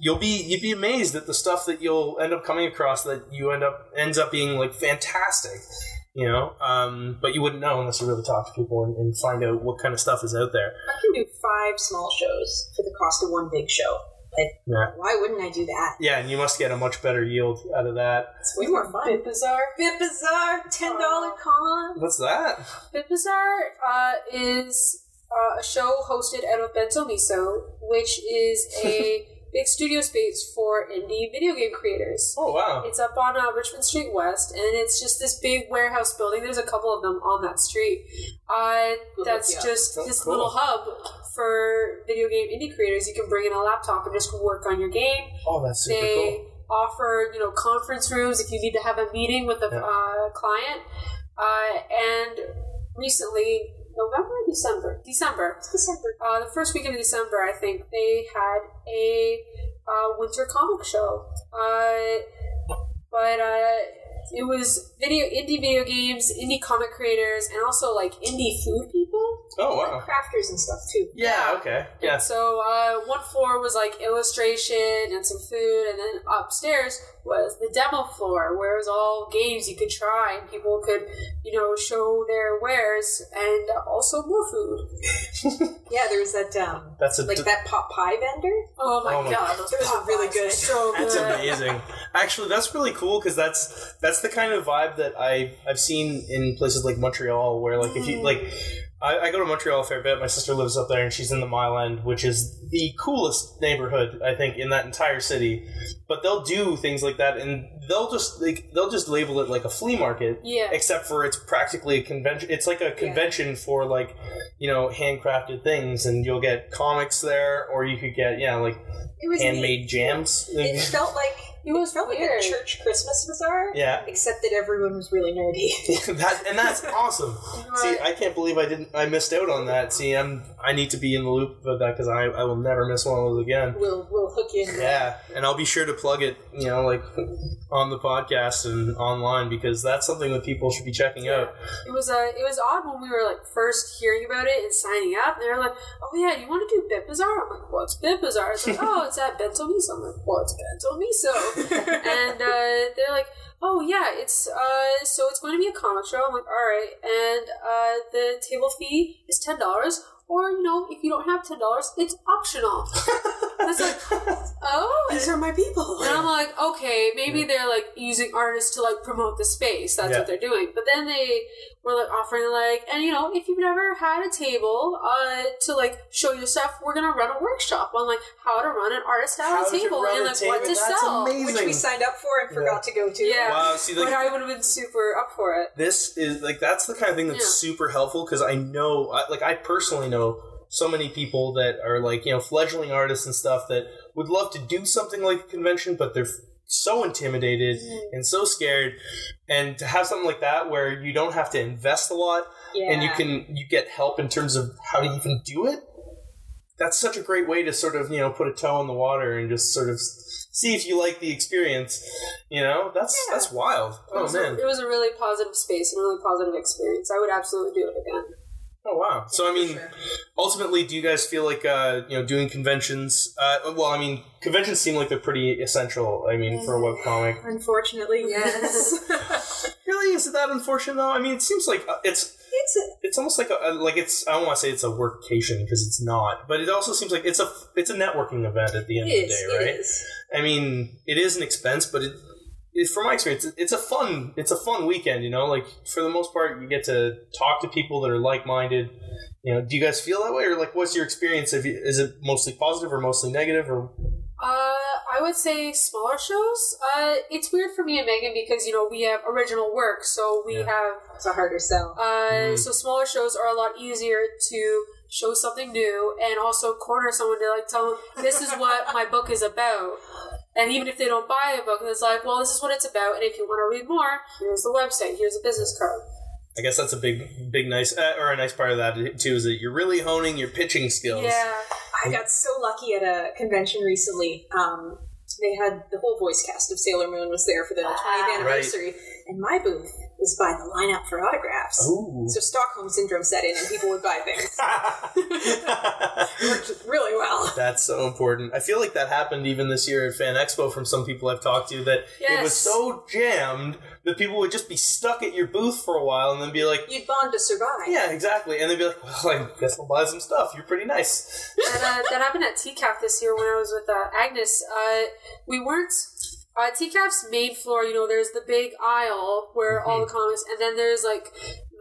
you'll be you'd be amazed at the stuff that you'll end up coming across that you end up ends up being like fantastic you know um, but you wouldn't know unless you really talk to people and, and find out what kind of stuff is out there I can do five small shows for the cost of one big show. Like, Yeah. why wouldn't I do that? yeah and you must get a much better yield out of that It's way more fun. Bit Bazaar. Bit Bazaar, ten dollar con. what's that Bit Bazaar uh, is uh, a show hosted out of Bento Miso, which is a big studio space for indie video game creators. oh wow It's up on uh, Richmond Street West, and it's just this big warehouse building. There's a couple of them on that street. Uh, that's yeah. just Oh, this cool. little hub for video game indie creators. You can bring in a laptop and just work on your game. oh that's super They cool offer, you know, conference rooms if you need to have a meeting with a Yeah. uh, client. Uh, and recently, November, or December, December, December. uh, the first weekend of December, I think they had a uh, winter comic show. Uh, but uh, it was video indie video games, indie comic creators, and also like indie food people. Oh wow. Crafters and stuff too. Yeah. Okay. Yeah. And so uh, one floor was like illustration and some food, and then upstairs was the demo floor, where it was all games you could try, and people could, you know, show their wares, and also more food. Yeah, there was that um, That's a like d- that pot pie vendor. Oh my Oh my god, those, Those are really good. were So That's amazing. Actually, that's really cool because that's that's the kind of vibe that I I've seen in places like Montreal, where like if you Mm. like. I, I go to Montreal a fair bit. My sister lives up there, and she's in the Mile End, which is the coolest neighborhood I think in that entire city. But they'll do things like that, and they'll just like they'll just label it like a flea market, Yeah. except for it's practically a convention. It's like a convention for like you know handcrafted things, and you'll get comics there, or you could get yeah like It was handmade jams. It felt like It was felt like a church Christmas bazaar. Yeah. Except that everyone was really nerdy. that and that's awesome. See, I can't believe I didn't. I missed out on that. See, I'm. I need to be in the loop about that because I, I will never miss one of those again. we'll we'll hook you in. Yeah, and I'll be sure to plug it. You know, like on the podcast and online because that's something that people should be checking out. It was uh, it was odd when we were like first hearing about it and signing up. And they were like, "Oh yeah, you want to do Bit Bazaar?" I'm like, "What's Bit Bazaar?" It's like, "Oh, it's at Bento Miso." I'm like, "What's Bento Miso?" and uh, they're like, "Oh yeah, it's uh, so it's going to be a comic show." I'm like, "All right," and uh, the table fee is ten dollars. Or you know, if you don't have ten dollars, it's optional. And it's like, oh, These are my people. and I'm like, okay, maybe they're like using artists to like promote the space. That's Yeah. what they're doing. But then they were like offering like, and you know, if you've never had a table uh, to like show your stuff, we're gonna run a workshop on like how to run an artist How style to table and like table, what to that's sell. amazing. Which we signed up for and forgot to go to. Yeah, Wow, see, like- but I would have been super up for it. This is like that's the kind of thing that's Yeah. super helpful because I know, like I personally know so many people that are like you know fledgling artists and stuff that would love to do something like a convention, but they're so intimidated mm-hmm. and so scared. And to have something like that where you don't have to invest a lot Yeah. and you can you get help in terms of how to even do it. That's such a great way to sort of you know put a toe in the water and just sort of see if you like the experience. You know, that's Yeah. that's wild. It Oh was, man. a, it was a really positive space and a really positive experience. I would absolutely do it again. Oh wow! So I mean, ultimately, do you guys feel like uh, you know doing conventions? Uh, well, I mean, conventions seem like they're pretty essential. I mean, for a webcomic. Unfortunately, Yes. Really, is it that unfortunate though? I mean, it seems like uh, it's it's a, it's almost like a, a- like it's I don't want to say it's a workcation because it's not, but it also seems like it's a it's a networking event at the end it of the day, right? It is. I mean, it is an expense, but it, it from my experience, it's a fun it's a fun weekend. You know, like for the most part, you get to talk to people that are like minded. You know, do you guys feel that way, or like, what's your experience? If you, is it mostly positive or mostly negative, or Uh, I would say smaller shows. Uh, it's weird for me and Megan because you know we have original work, so we Yeah. have It's a harder sell. uh, Mm. so smaller shows are a lot easier to show something new and also corner someone to like tell them this is what my book is about. And even if they don't buy a book, it's like, well, this is what it's about, and if you want to read more, here's the website, here's a business card. I guess that's a big, big, nice, uh, or a nice part of that too is that you're really honing your pitching skills. Yeah, I got so lucky at a convention recently. Um, they had the whole voice cast of Sailor Moon was there for the 20th Ah. anniversary, and my booth was by the lineup for autographs. Ooh. So Stockholm syndrome set in, and people would buy things. Worked really well. That's so important. I feel like that happened even this year at Fan Expo from some people I've talked to that it was so jammed that people would just be stuck at your booth for a while and then be like, You'd bond to survive. yeah, exactly. And they'd be like, well, I guess I'll buy some stuff. You're pretty nice. that, uh, that happened at TCAF this year when I was with uh, Agnes. Uh, we weren't. Uh, TCAF's main floor, you know, there's the big aisle where all the comics, and then there's like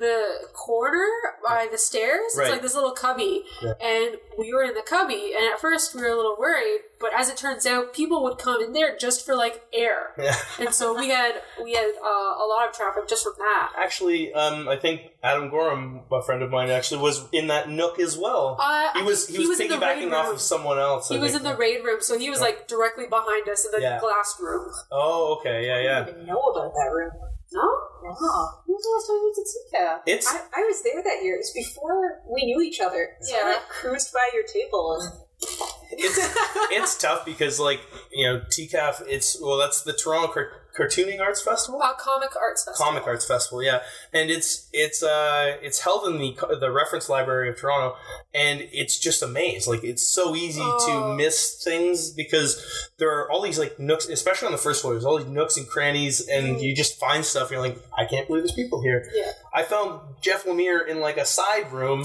the corner by the stairs. Right. It's like this little cubby, Yeah. and we were in the cubby. And at first, we were a little worried, but as it turns out, people would come in there just for like air, Yeah. and so we had we had uh, a lot of traffic just from that. Actually, um, I think Adam Gorham, a friend of mine, actually was in that nook as well. Uh, he was he, he was, was in piggybacking off of someone else. He I was think. in the raid room, so he was like directly behind us in the Yeah. glass room. Oh, okay, yeah, yeah. I didn't even know about that room. No, Wow. When was the last time you went to TCAF? It's I, I was there that year. It was before we knew each other. So I Yeah. like, cruised by your table and it's it's tough because like you know TCAF. It's well, that's the Toronto Car- Cartooning Arts Festival. Uh, Comic Arts Festival. Comic Arts Festival, yeah, and it's it's uh it's held in the the Reference Library of Toronto, and it's just a maze. Like it's so easy Oh. to miss things because there are all these like nooks, especially on the first floor. There's all these nooks and crannies, and you just find stuff. And you're like, I can't believe there's people here. Yeah. I found Jeff Lemire in like a side room.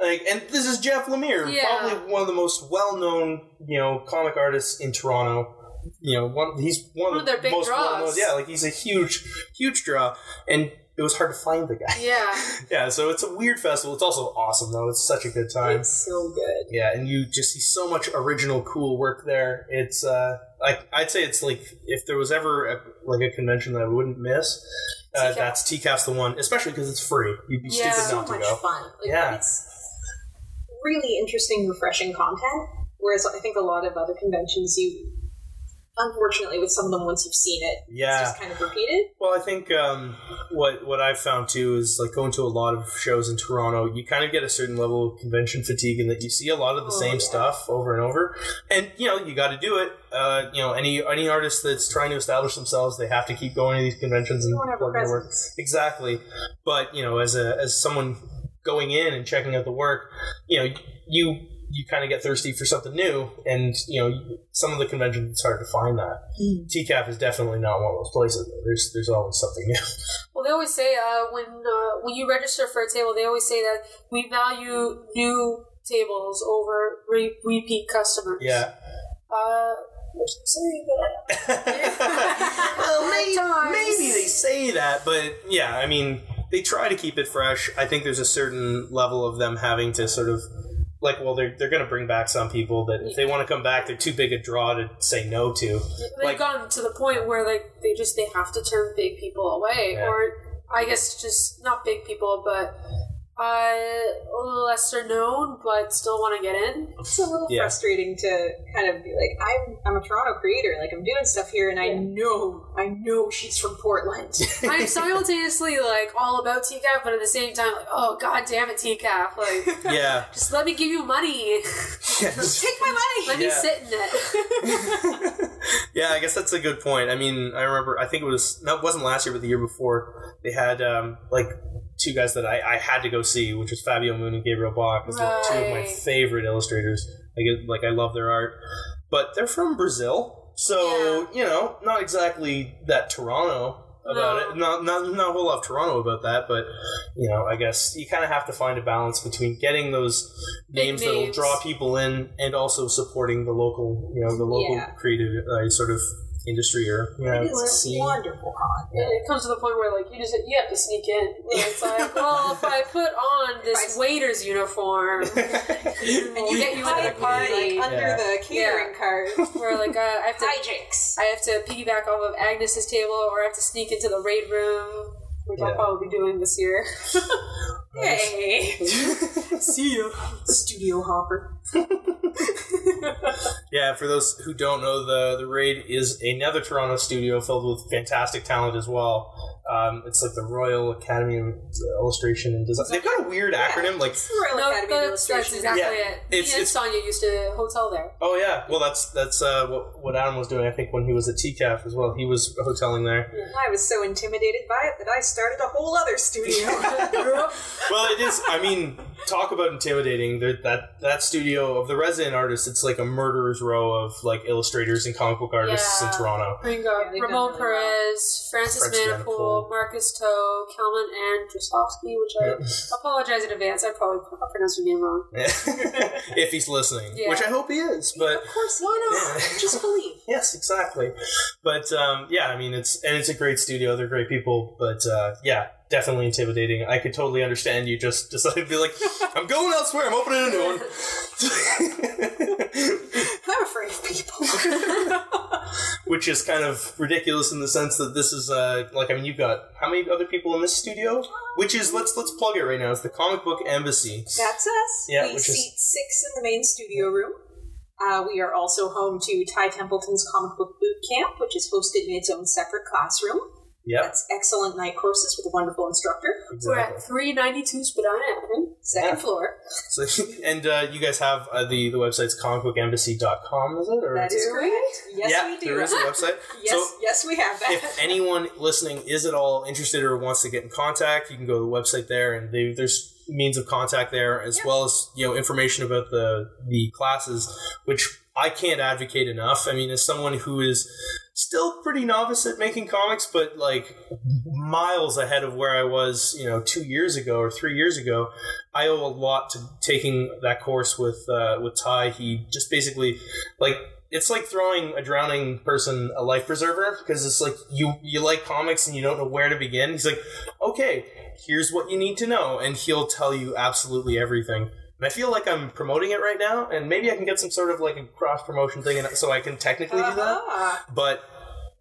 Like, and this is Jeff Lemire, Yeah. probably one of the most well-known, you know, comic artists in Toronto. You know, one he's one, One of their big most draws. Yeah, like he's a huge, huge draw, and it was hard to find the guy. Yeah. Yeah, so it's a weird festival. It's also awesome though. It's such a good time. it's so good. Yeah, and you just see so much original, cool work there. It's uh, like I'd say it's like if there was ever a, like a convention that I wouldn't miss, uh, TCAF. that's TCAF's the one. Especially because it's free. You'd be Yeah. stupid so not to much go. fun. Like, Yeah. It's really interesting, refreshing content. Whereas I think a lot of other conventions, you unfortunately with some of them, once you've seen it, Yeah. it's just kind of repeated. Well, I think um, what what I've found too is like going to a lot of shows in Toronto, you kind of get a certain level of convention fatigue, in that you see a lot of the Oh, same yeah. stuff over and over, and you know you got to do it. Uh, you know, any any artist that's trying to establish themselves, they have to keep going to these conventions and You don't have a plugging work. Exactly, but you know, as a as someone going in and checking out the work, you know, you you kind of get thirsty for something new, and you know, some of the conventions it's hard to find that. TCAF is definitely not one of those places. There's there's always something new. Well, they always say uh, when uh, when you register for a table, they always say that we value new tables over re- repeat customers. Yeah. Uh, saying that. well, maybe, maybe they say that, but yeah, I mean, they try to keep it fresh. I think there's a certain level of them having to sort of like, well, they're they're going to bring back some people that if they want to come back, they're too big a draw to say no to. They've Like- gotten to the point where like they just they have to turn big people away, Yeah. or I guess just not big people, but uh, lesser known, but still want to get in. It's a little Yeah. frustrating to kind of be like, I'm I'm a Toronto creator, like I'm doing stuff here, and I know I know she's from Portland. I'm simultaneously like all about TCAF, but at the same time, like, oh god damn it, TCAF! Like, Yeah. just let me give you money. Yes. Take my money. Let me Yeah. sit in it. yeah, I guess that's a good point. I mean, I remember, I think it was, that wasn't last year, but the year before, they had, um, like, two guys that I, I had to go see, which was Fabio Moon and Gabriel Bá. Those are two of my favorite illustrators. I like, I love their art. But they're from Brazil, so, you know, not exactly that Toronto about No. it. Not, not, not a whole lot of Toronto about that, but, you know, I guess you kind of have to find a balance between getting those Big names that'll draw people in and also supporting the local, you know, the local Yeah. creative uh, sort of industry or you know, It is a scene. wonderful con. It comes to the point where like you just you have to sneak in. It's like, well, if I put on this waiter's uniform, And you get you into hide the party. like, under Yeah. the catering cart. Where like uh, I have to Hijinks. I have to piggyback off of Agnes's table, or I have to sneak into the raid room, which Yeah. I'll probably be doing this year. Hey, See you. studio hopper. yeah, for those who don't know, the the raid is another Toronto studio filled with fantastic talent as well. Um, it's like the Royal Academy of Illustration and Design. They've got a weird acronym, like It's the Royal No, Academy of that's, that's Illustration. exactly Yeah. it. It's- Me and it's- Sonia used to hotel there. oh yeah, well that's that's uh, what what Adam was doing. I think when he was at TCAF as well, he was hoteling there. I was so intimidated by it that I started a whole other studio. well, it is. I mean, talk about intimidating. There, that that studio of the resident artists, it's like a murderer's row of like illustrators and comic book artists Yeah. in Toronto. We got Yeah, Ramon really well. Perez, Francis Francis Manapul, Marcus To, Kalman Drusovsky, which I apologize in advance. I probably pronounced your name wrong. if he's listening, Yeah. which I hope he is. But of course, why not? Yeah. Just believe. yes, exactly. But um, yeah, I mean, it's and it's a great studio. They're great people. But uh, yeah, definitely intimidating. I could totally understand you just decided to be like, I'm going elsewhere. I'm opening a new one. I'm afraid of people. Which is kind of ridiculous in the sense that this is uh, like I mean you've got how many other people in this studio? Which is let's let's plug it right now. It's the Comic Book Embassy. That's us. Yeah, we which is- seat six in the main studio room. Uh, we are also home to Ty Templeton's Comic Book Boot Camp, which is hosted in its own separate classroom. Yep. That's excellent night courses with a wonderful instructor. Exactly. We're at 392 Spadina Avenue, second Yeah. floor. So, and uh, you guys have uh, the the website's comicbookembassy.com, is it? Or That is correct. Yes, yeah, we do. there is a website. yes, So yes, we have that. if anyone listening is at all interested or wants to get in contact, you can go to the website there, and they, there's means of contact there as Yeah. well as you know information about the the classes, which I can't advocate enough. I mean, as someone who is still pretty novice at making comics, but like miles ahead of where I was, you know, two years ago or three years ago, I owe a lot to taking that course with uh, with Ty. He just basically like it's like throwing a drowning person a life preserver because it's like you you like comics and you don't know where to begin. He's like, okay, here's what you need to know, and he'll tell you absolutely everything. And I feel like I'm promoting it right now, and maybe I can get some sort of like a cross promotion thing, and so I can technically do that. Uh-huh. But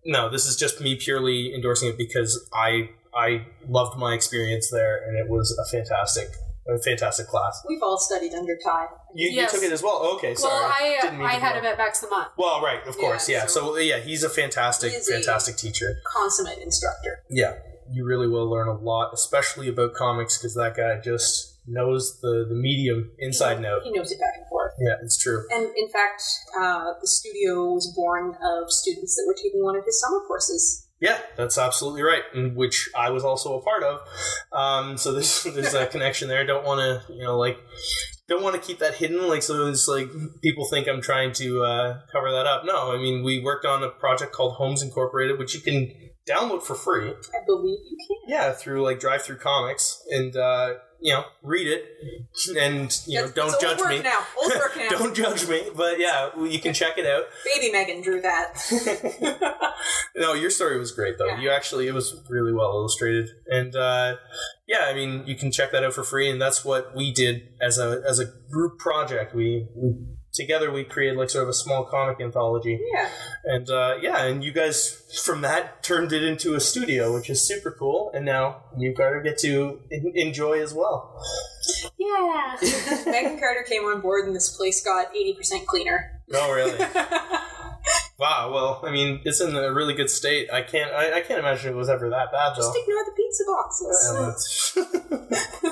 no, this is just me purely endorsing it because I I loved my experience there, and it was a fantastic a fantastic class. We've all studied under Ty. You, Yes. you took it as well. Okay, sorry. Well, I, Didn't mean I had know. him at Max the Mutt. Well, right, of course, Yeah, yeah. So, yeah, he's a fantastic, He is a- fantastic teacher. Consummate instructor. Yeah, you really will learn a lot, especially about comics, because that guy just knows the the medium inside and out. He knows it back and forth. Yeah, it's true. And in fact, uh, the studio was born of students that were taking one of his summer courses. Yeah, that's absolutely right, which I was also a part of. Um, so there's there's a connection there. Don't want to you know like don't want to keep that hidden. Like so it's like people think I'm trying to uh, cover that up. No, I mean we worked on a project called Homes Incorporated, which you can download for free. I believe you can. Yeah, through like DriveThruComics, and uh, you know read it, and you know don't judge old work me. now. Old work now. don't judge me, but yeah, you can check it out. Baby Megan drew that. no, your story was great though. Yeah. You actually it was really well illustrated, and uh, yeah, I mean you can check that out for free, and that's what we did as a as a group project. We, we together we created like sort of a small comic anthology, yeah. and uh, yeah, and you guys from that turned it into a studio, which is super cool, and now you Carter get to en- enjoy as well. Yeah. Megan Carter came on board and this place got 80% cleaner. Oh really? wow. Well, I mean, it's in a really good state. I can't I, I can't imagine it was ever that bad though. Just ignore the pizza boxes.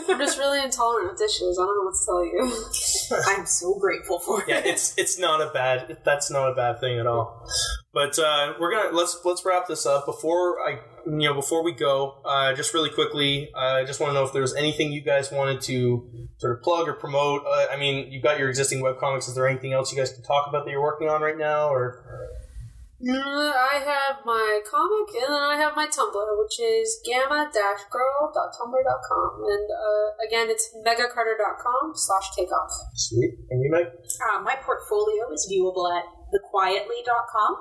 I'm just really intolerant of dishes. I don't know what to tell you. I'm so grateful for yeah, it. it's it's not a bad that's not a bad thing at all. But uh, we're gonna let's let's wrap this up before I you know before we go. Uh, just really quickly, uh, I just want to know if there's anything you guys wanted to sort of plug or promote. Uh, I mean, you've got your existing webcomics. Is there anything else you guys can talk about that you're working on right now? Or I have my comic and then I have my Tumblr, which is gamma-girl.tumblr.com. And uh, again, it's megacarter.com slash takeoff. sweet, and you Meg? Uh, my portfolio is viewable at thequietly.com,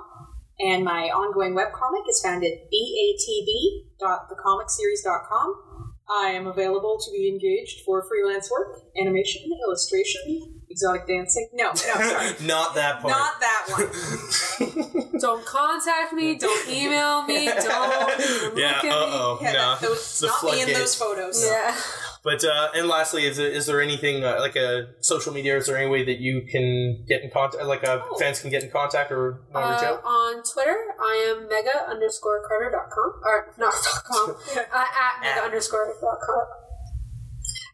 and my ongoing webcomic is found at batb.thecomicseries.com. I am available to be engaged for freelance work, animation, illustration, exotic dancing. No, no, sorry. not that part. Not that one. Don't contact me. Don't email me. Don't look yeah. at me. Uh oh. Yeah, no. that- those, it's The not me in floodgates. those photos. Yeah. But uh, and lastly, is there, is there anything uh, like a social media? Is there any way that you can get in contact? Like uh, Oh. fans can get in contact or want reach Uh, out? on Twitter, I am mega underscore carter.com. Or not dot com. uh, at mega At. underscore dot com.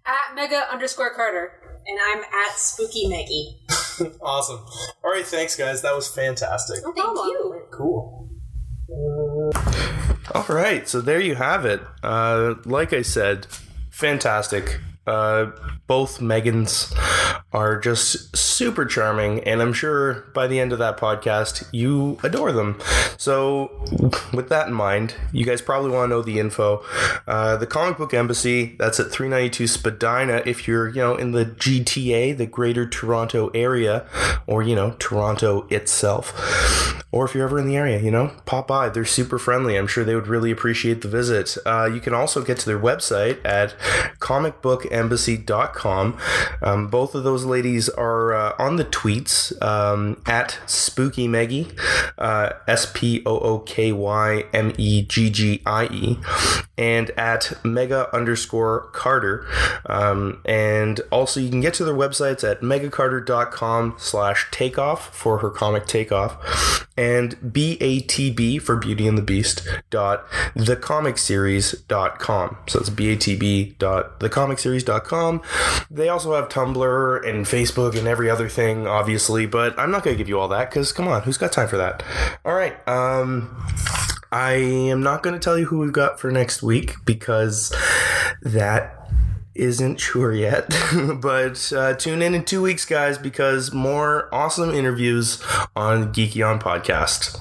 At mega underscore carter. And I'm at Spooky Meggie. Awesome. All right, thanks guys. That was fantastic. No Thank you. Cool. All right, so there you have it. Uh, like I said, fantastic. Uh, both Megans are just super charming, and I'm sure by the end of that podcast, you adore them. So, with that in mind, you guys probably want to know the info. Uh, the Comic Book Embassy, that's at 392 Spadina if you're, you know, in the GTA, the Greater Toronto area, or, you know, Toronto itself. Or if you're ever in the area, you know, pop by. They're super friendly. I'm sure they would really appreciate the visit. Uh, you can also get to their website at comicbookembassy.com. Um, both of those ladies are uh, on the tweets um, at Spooky Meggie, uh, S P O O K Y M E G G I E, and at Mega underscore Carter. Um, and also, you can get to their websites at megacarter.com slash takeoff for her comic Takeoff, and BATB for Beauty and the Beast dot thecomicseries.com. So it's BATB dot thecomicseries.com. They also have Tumblr and Facebook and every other thing, obviously, but I'm not going to give you all that because come on, who's got time for that? All right. Um, I am not going to tell you who we've got for next week because that isn't sure yet. but uh, tune in in two weeks, guys, because more awesome interviews on Geeky On Podcast.